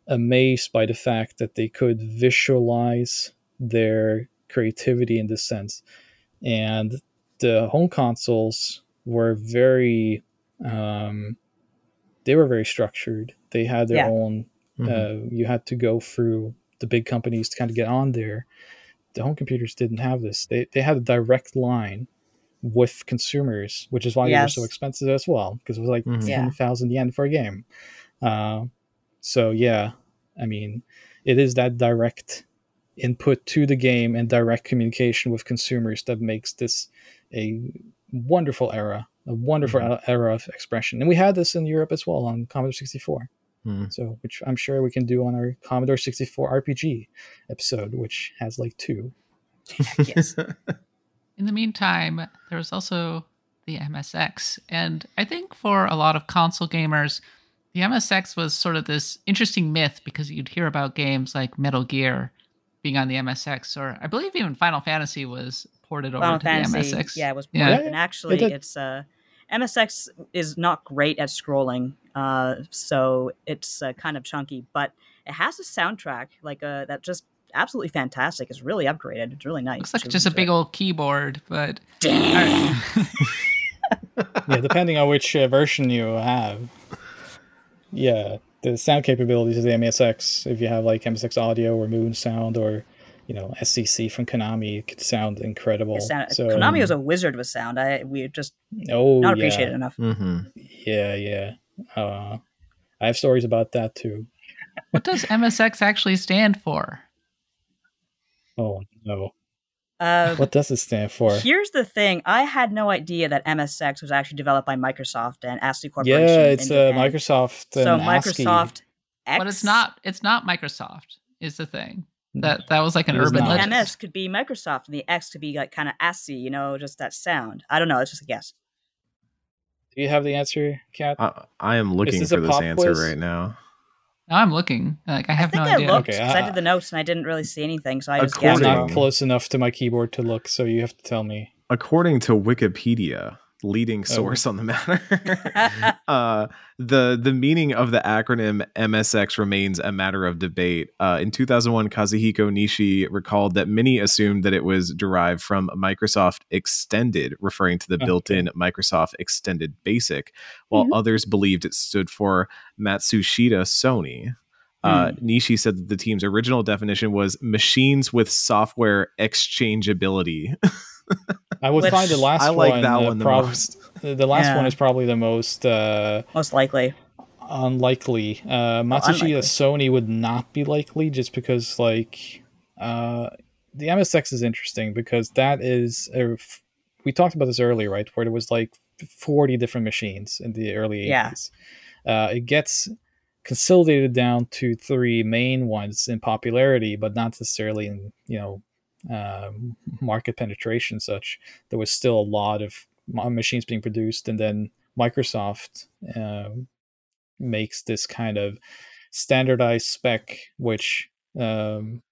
amazed by the fact that they could visualize their creativity in this sense, and the home consoles were very, um, they were very structured. They had their Yeah. own. Mhm. Uh, you had to go through the big companies to kind of get on there the home computers didn't have this. They they had a direct line with consumers, which is why they were so expensive as well, because it was like Mhm. Yeah. ten thousand yen for a game. Uh, so yeah, I mean, it is that direct input to the game and direct communication with consumers that makes this a wonderful era, a wonderful Mhm. era of expression. And we had this in Europe as well on Commodore 64 Mhm. so which I'm sure we can do on our Commodore 64 RPG episode, which has like two. Yes. In the meantime, there was also the MSX. And I think for a lot of console gamers, the MSX was sort of this interesting myth because you'd hear about games like Metal Gear being on the MSX, or I believe even Final Fantasy was ported over Final to Fantasy, the MSX. yeah, it was Yeah. ported. Yeah, and actually, did. it's uh, MSX is not great at scrolling, uh, so it's uh, kind of chunky, but it has a soundtrack like uh, that just absolutely fantastic. It's really upgraded. It's really nice. Looks like just a big it. old keyboard, but Damn. Yeah, depending on which uh, version you have. Yeah, the sound capabilities of the MSX, if you have like MSX Audio or Moon Sound or you know SCC from Konami, could sound incredible. Sound- so, Konami was a wizard with sound. I we just oh, not yeah. appreciate it enough. Mhm. Yeah, yeah. Uh, I have stories about that too. what does MSX actually stand for? Oh no, Uh, what does it stand for? Here's the thing: I had no idea that MSX was actually developed by Microsoft and ASCII Corporation. Yeah, it's uh, Microsoft. And So ASCII. Microsoft X, But it's not it's not Microsoft is the thing. That that was like an It is urban not. the legend. MS could be Microsoft, and the X could be like kind of ASCII. You know, just that sound. I don't know. It's just a guess. Do you have the answer, Kat? I, I am looking this for this answer quiz? right now. Now I'm looking. Like I have I have think no I idea. looked Okay, 'cause I uh, did the notes and I didn't really see anything, so I just It's guessed. not close enough to my keyboard to look, so you have to tell me. according to Wikipedia, leading source on the matter, uh, the the meaning of the acronym MSX remains a matter of debate. Uh, in 2001, Kazuhiko Nishi recalled that many assumed that it was derived from Microsoft Extended, referring to the Okay. built-in Microsoft Extended Basic, while Mhm. others believed it stood for Matsushita Sony. Uh, Nishi said that the team's original definition was machines with software exchangeability. I would Which- find the last I like one. that one the prob- most. The last Yeah. one is probably the most uh, Most likely. unlikely. Uh, Matsushita unlikely. Sony would not be likely just because, like, uh, the MSX is interesting because that is a we talked about this earlier, right? Where there was like forty different machines in the early Yeah. eighties. Uh, it gets consolidated down to three main ones in popularity, but not necessarily in you know um, market penetration. Such there was still a lot of machines being produced, and then Microsoft um, makes this kind of standardized spec which um,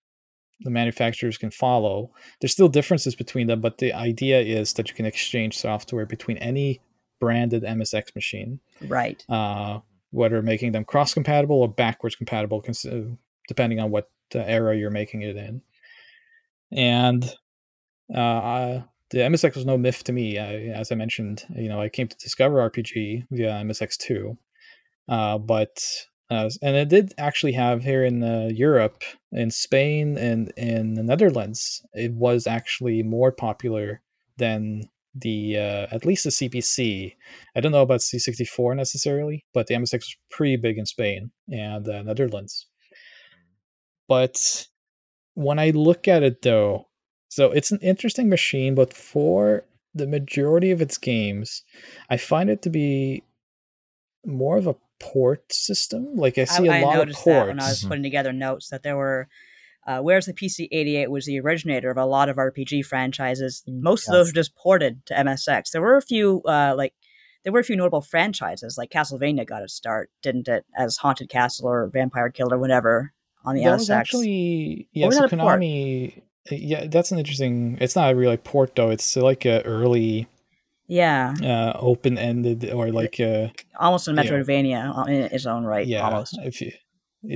the manufacturers can follow. There's still differences between them, but the idea is that you can exchange software between any branded MSX machine, Right. uh, whether making them cross compatible or backwards compatible, uh, depending on what uh, era you're making it in. And uh, I- the MSX was no myth to me. I, as I mentioned, you know, I came to discover RPG via MSX2, uh, but uh, and it did actually have here in uh, Europe, in Spain, and in the Netherlands, it was actually more popular than the uh, at least the CPC. I don't know about C64 necessarily, but the MSX was pretty big in Spain and uh, Netherlands. But when I look at it though, so it's an interesting machine, but for the majority of its games, I find it to be more of a port system. Like I see a I, I lot of noticed that when I was putting together notes that there were, uh, whereas the PC 88 was the originator of a lot of RPG franchises, most of those were just ported to MSX. There were a few, uh, like, there were a few notable franchises, like Castlevania got its start, didn't it, as Haunted Castle or Vampire Killer, whatever, on the that was actually yeah. So? Konami, yeah, that's an interesting. It's not a really port though. It's like a early yeah, uh, open ended or like uh, almost a. Metroidvania uh, in its own right, yeah. almost. If you,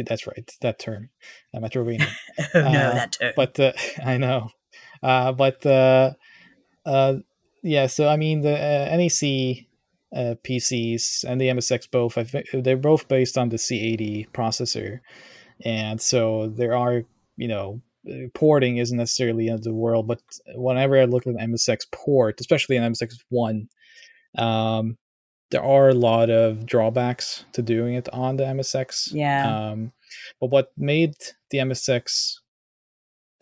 that's right. That term, uh, Metroidvania. no, Uh, that too. but uh, I know, uh, but uh, uh, yeah. So I mean, the uh, NEC uh, PCs and the MSX both, I think they're both based on the Z80 processor, and so there are, you know, porting isn't necessarily the end of the world. But whenever I look at an MSX port, especially an MSX one, um, there are a lot of drawbacks to doing it on the MSX. Yeah. Um, but what made the MSX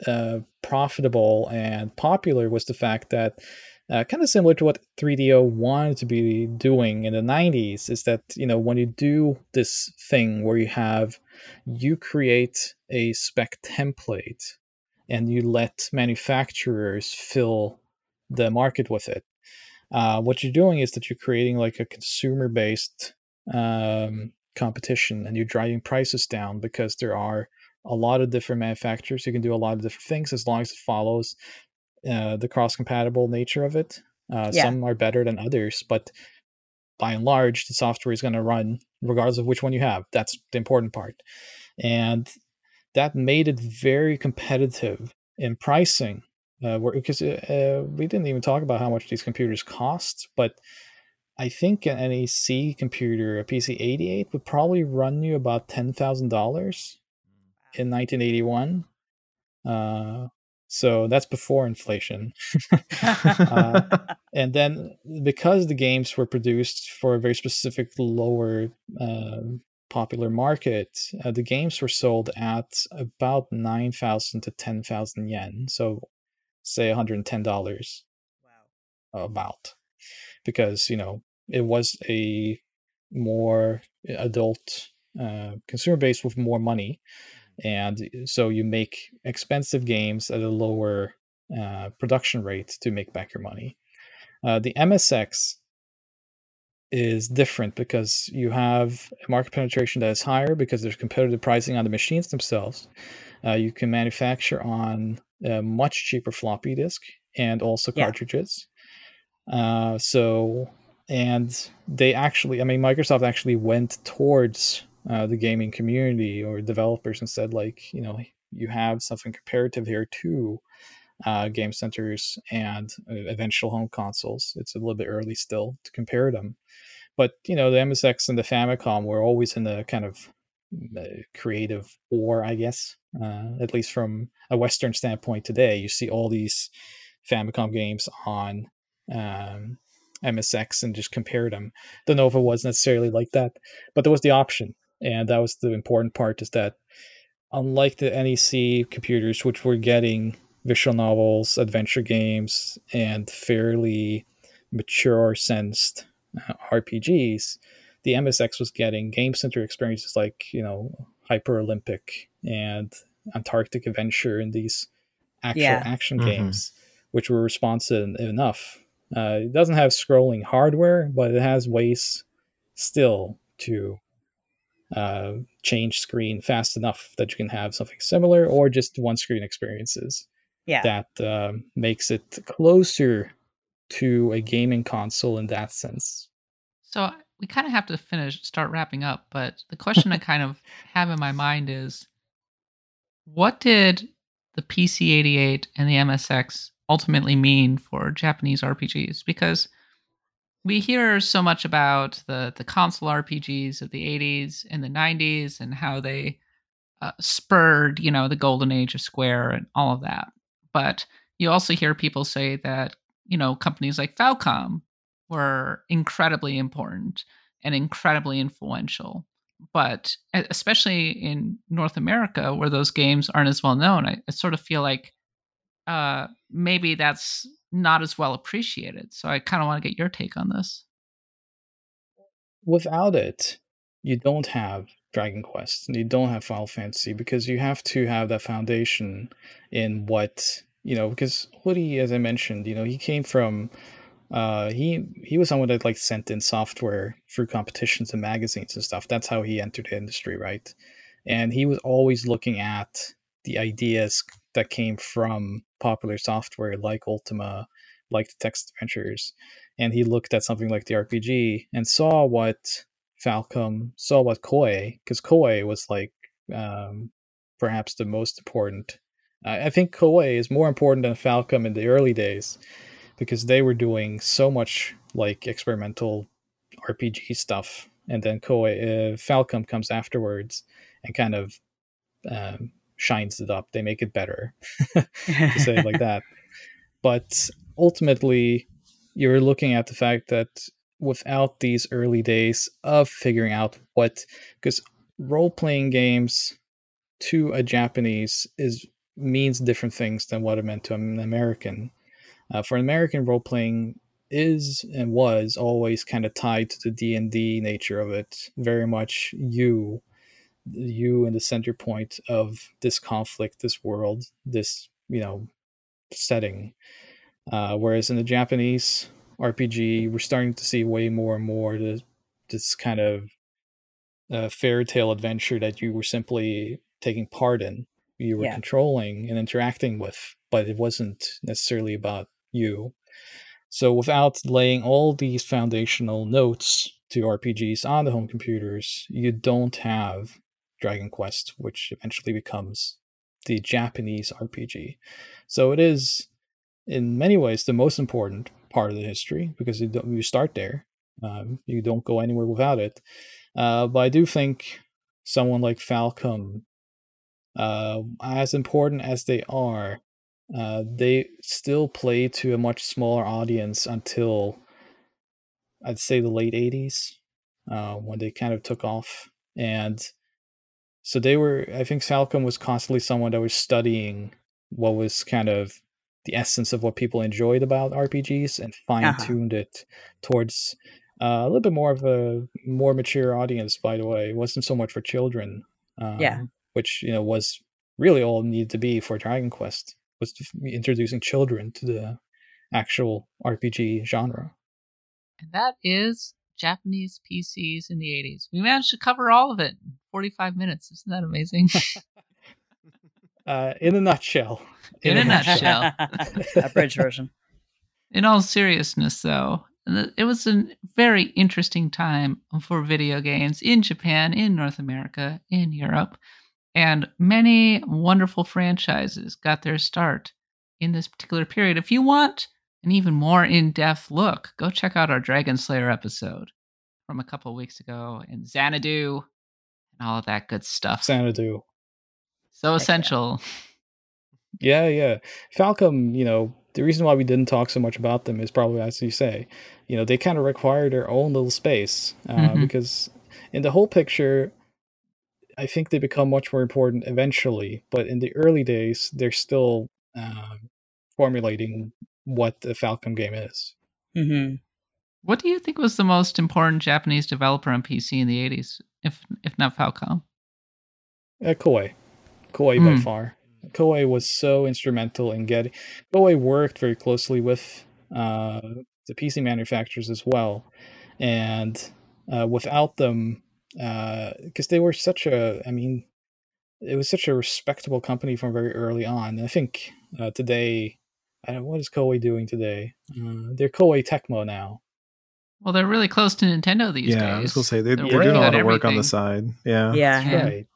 uh, profitable and popular was the fact that, uh, kind of similar to what 3DO wanted to be doing in the 90s, is that, you know, when you do this thing where you have, you create a spec template and you let manufacturers fill the market with it. Uh, what you're doing is that you're creating like a consumer based um, competition and you're driving prices down because there are a lot of different manufacturers who can do a lot of different things as long as it follows uh, the cross compatible nature of it. Uh, Yeah. Some are better than others, but by and large, the software is going to run regardless of which one you have. That's the important part. And that made it very competitive in pricing. Uh, where, because uh, we didn't even talk about how much these computers cost, but I think an NEC computer, a PC 88, would probably run you about ten thousand dollars in 1981. Uh, so that's before inflation. Uh, and then because the games were produced for a very specific lower uh, popular market, uh, the games were sold at about 9,000 to 10,000 yen. So say $110 wow. about because you know it was a more adult uh, consumer base with more money and so you make expensive games at a lower uh, production rate to make back your money uh, the msx is different because you have a market penetration that is higher because there's competitive pricing on the machines themselves uh, you can manufacture on a much cheaper floppy disk and also Yeah. cartridges. Uh, so, and they actually, I mean, Microsoft actually went towards uh, the gaming community or developers and said, like, you know, you have something comparative here to uh, game centers and uh, eventual home consoles. It's a little bit early still to compare them. But, you know, the MSX and the Famicom were always in the kind of uh, creative war, I guess, uh, at least from a Western standpoint today. You see all these Famicom games on um, MSX and just compare them. Don't know if it was necessarily like that, but there was the option. And that was the important part is that unlike the NEC computers, which were getting visual novels, adventure games, and fairly mature sensed uh, RPGs, the MSX was getting game center experiences like, you know, Hyper Olympic and Antarctic Adventure and these actual Yeah. action Mhm. games, which were responsive enough. Uh, it doesn't have scrolling hardware, but it has ways still to uh, change screen fast enough that you can have something similar or just one screen experiences Yeah. that um, makes it closer to a gaming console in that sense. So we kind of have to finish, start wrapping up. But the question I kind of have in my mind is what did the PC 88 and the MSX ultimately mean for Japanese RPGs? Because we hear so much about the, the console RPGs of the 80s and the 90s and how they uh, spurred, you know, the golden age of Square and all of that. But you also hear people say that, you know, companies like Falcom were incredibly important and incredibly influential. But especially in North America, where those games aren't as well known, I, I sort of feel like uh, maybe that's not as well appreciated. So I kind of want to get your take on this. Without it, you don't have Dragon Quest and you don't have Final Fantasy because you have to have that foundation in what you know. Because Horii, as I mentioned, you know, he came from uh he he was someone that like sent in software through competitions and magazines and stuff that's how he entered the industry right and he was always looking at the ideas that came from popular software like ultima like the text adventures and he looked at something like the rpg and saw what falcom saw what koei because koei was like um perhaps the most important. I think koei is more important than falcom in the early days because they were doing so much like experimental RPG stuff, and then Koei uh, Falcom comes afterwards and kind of um, shines it up. They make it better, to say it like that. But ultimately, you're looking at the fact that without these early days of figuring out what, because role playing games to a Japanese is means different things than what it meant to an American uh, for American role playing is and was always kind of tied to the D and D nature of it. Very much you, you in the center point of this conflict, this world, this you know setting. Uh, whereas in the Japanese RPG, we're starting to see way more and more the, this kind of uh, fairy tale adventure that you were simply taking part in, you were Yeah. controlling and interacting with, but it wasn't necessarily about you. So without laying all these foundational notes to RPGs on the home computers, you don't have Dragon Quest, which eventually becomes the Japanese RPG. So it is, in many ways, the most important part of the history because you, you start there. Um, you don't go anywhere without it. Uh, but I do think someone like Falcom, uh, as important as they are, uh, they still play to a much smaller audience until I'd say the late 80s uh, when they kind of took off. And so they were, I think Falcom was constantly someone that was studying what was kind of the essence of what people enjoyed about RPGs and fine tuned it towards uh, a little bit more of a more mature audience, by the way. It wasn't so much for children. Um, Yeah. Which, you know, was really all needed to be for Dragon Quest was introducing children to the actual RPG genre. And that is Japanese PCs in the 80s. We managed to cover all of it in 45 minutes. Isn't that amazing? Uh, in a nutshell. In a nutshell. Abridged version. In all seriousness, though, it was a very interesting time for video games in Japan, in North America, in Europe, and many wonderful franchises got their start in this particular period. If you want an even more in depth look, go check out our Dragon Slayer episode from a couple weeks ago and Xanadu and all of that good stuff. Xanadu. So essential. Yeah, yeah. Falcom, you know, the reason why we didn't talk so much about them is probably as you say, you know, they kind of require their own little space uh, Mhm. because in the whole picture, I think they become much more important eventually. But in the early days, they're still um, formulating what the Falcom game is. hmm What do you think was the most important Japanese developer on PC in the 80s, if if not Falcom? Uh, Koei, Koei by Mm. far. Koei was so instrumental in getting. Koei worked very closely with uh, the PC manufacturers as well, and uh, without them, because they were such a, I mean, it was such a respectable company from very early on. And I think uh, today, I don't, what is Koei doing today? Uh, they're Koei Tecmo now. Well, they're really close to Nintendo these yeah, days. I was gonna say they're, They're they're doing a lot of work on the side. Yeah. Yeah. Yeah. Right.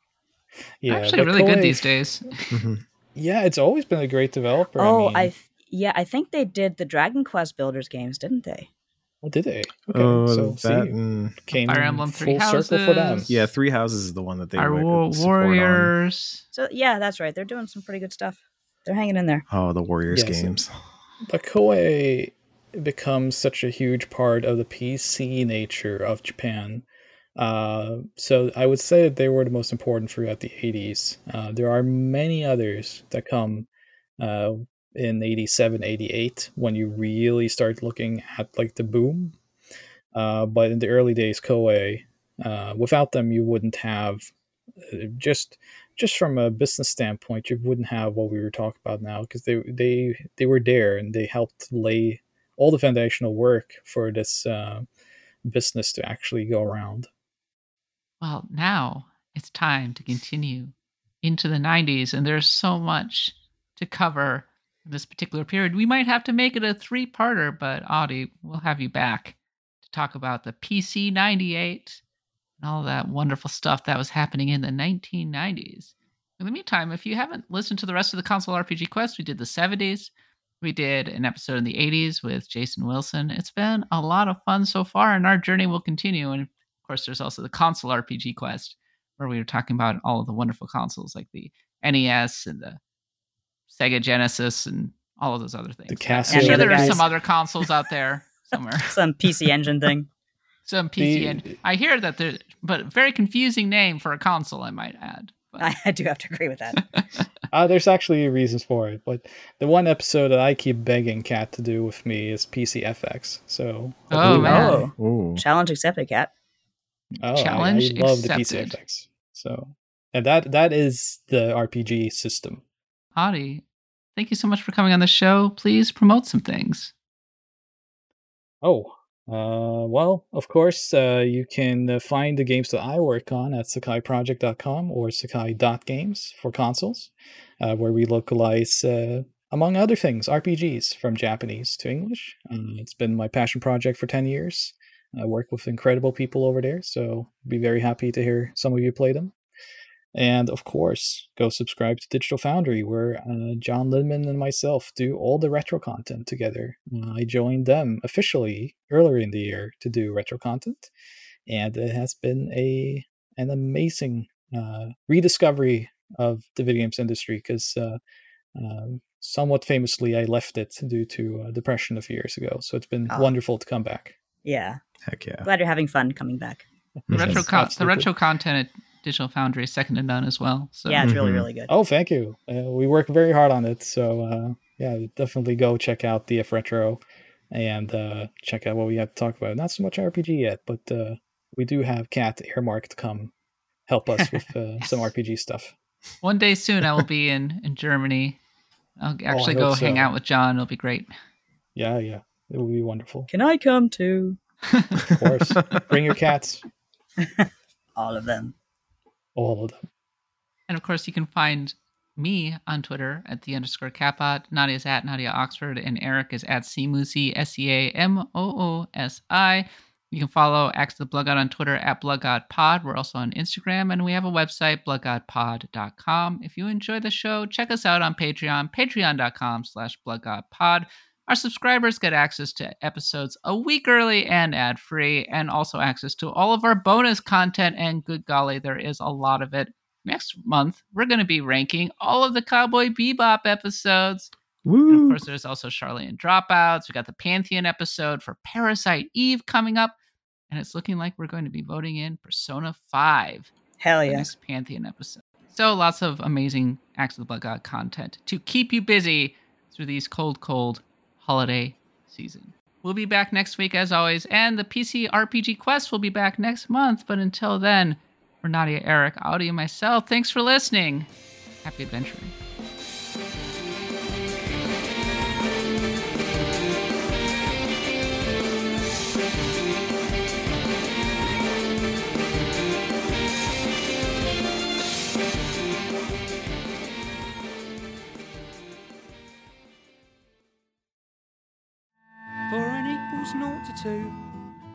Yeah, Actually, but really good these days. Mhm. Yeah, it's always been a great developer. Oh, mean, I th- yeah, I think they did the Dragon Quest Builders games, didn't they? Oh, did they? Okay, Oh, so that see, and came Fire in Emblem Three full circle for them. Yeah, Three Houses is the one that they Our would on. Warriors. So yeah, that's right. They're doing some pretty good stuff. They're hanging in there. Oh, the Warriors Yes. games. But Koei becomes such a huge part of the PC nature of Japan. Uh, so I would say that they were the most important throughout the 80s. Uh, there are many others that come uh, in 87, 88 when you really start looking at like the boom. Uh, but in the early days, Koei, uh, without them, you wouldn't have uh, just just from a business standpoint, you wouldn't have what we were talking about now because they they they were there and they helped lay all the foundational work for this uh, business to actually go around. Well, now it's time to continue into the 90s, and there's so much to cover in this particular period. We might have to make it a three parter, but Audi, we'll have you back to talk about the PC 98 and all that wonderful stuff that was happening in the 1990s. In the meantime, if you haven't listened to the rest of the console RPG quest, we did the 70s. We did an episode in the 80s with Jason Wilson. It's been a lot of fun so far, and our journey will continue. And of course, there's also the console RPG quest, where we were talking about all of the wonderful consoles like the NES and the Sega Genesis and all of those other things. Casio I'm sure there are some other consoles out there somewhere. Some PC Engine thing. some PC. The- and I hear that there, but very confusing name for a console, I might add. But, I, I do have to agree with that. Uh, there's actually reasons for it, but the one episode that I keep begging Kat to do with me is PCFX. So Oh, hopefully- man. Oh, challenge accepted, Kat. Oh, I- Challenge I, love the. PCFX. So and that that is the RPG system. Audi, thank you so much for coming on the show. Please promote some things. Oh, uh, well, of course, uh, you can uh, find the games that I work on at sekaiproject.com or sekai.games for consoles, uh, where we localize, uh, among other things, RPGs from Japanese to English. Um, it's been my passion project for 10 years. I work with incredible people over there, so be very happy to hear some of you play them. And of course, go subscribe to Digital Foundry, where uh, John Linneman and myself do all the retro content together. Uh, I joined them officially earlier in the year to do retro content, and it has been a an amazing uh, rediscovery of the video games industry because uh, uh, somewhat famously I left it due to uh, depression a few years ago. So it's been Ah. wonderful to come back. Yeah. Heck yeah. Glad you're having fun coming back. Retro, con- the retro content at Digital Foundry is second to none as well. So Yeah, it's really, Mhm. really good. Oh, thank you. Uh, we work very hard on it. So, uh, yeah, definitely go check out DF Retro and uh, check out what we have to talk about. Not so much RPG yet, but uh, we do have Cat Earmark to come help us with uh, some RPG stuff. one day soon I will be in in Germany. I'll actually go hope hang out with John. It'll be great. Yeah, yeah. It will be wonderful. Can I come too? Of course. Bring your cats. All of them. All of them. And of course, you can find me on Twitter at the underscore Kappa. Nadia's at Nadia Oxford, and Eric is at Seamoosi, S E A M O O S I. You can follow Axe the Blood God on Twitter at Blood God Pod. We're also on Instagram, and we have a website, bloodgodpod.com. If you enjoy the show, check us out on Patreon, patreon.com slash bloodgodpod. Our subscribers get access to episodes a week early and ad free, and also access to all of our bonus content. And good golly, there is a lot of it. Next month, we're going to be ranking all of the Cowboy Bebop episodes. And of course, there's also Charlene Dropouts. We got the Pantheon episode for Parasite Eve coming up. And it's looking like we're going to be voting in Persona 5 Hell the yeah. next Pantheon episode. So lots of amazing Axe of the Blood God content to keep you busy through these cold, cold holiday season. We'll be back next week as always, and the PC RPG Quest will be back next month. But until then, for Nadia, Eric, Audi, and myself, thanks for listening. Happy adventuring.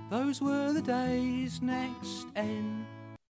Those were the days next N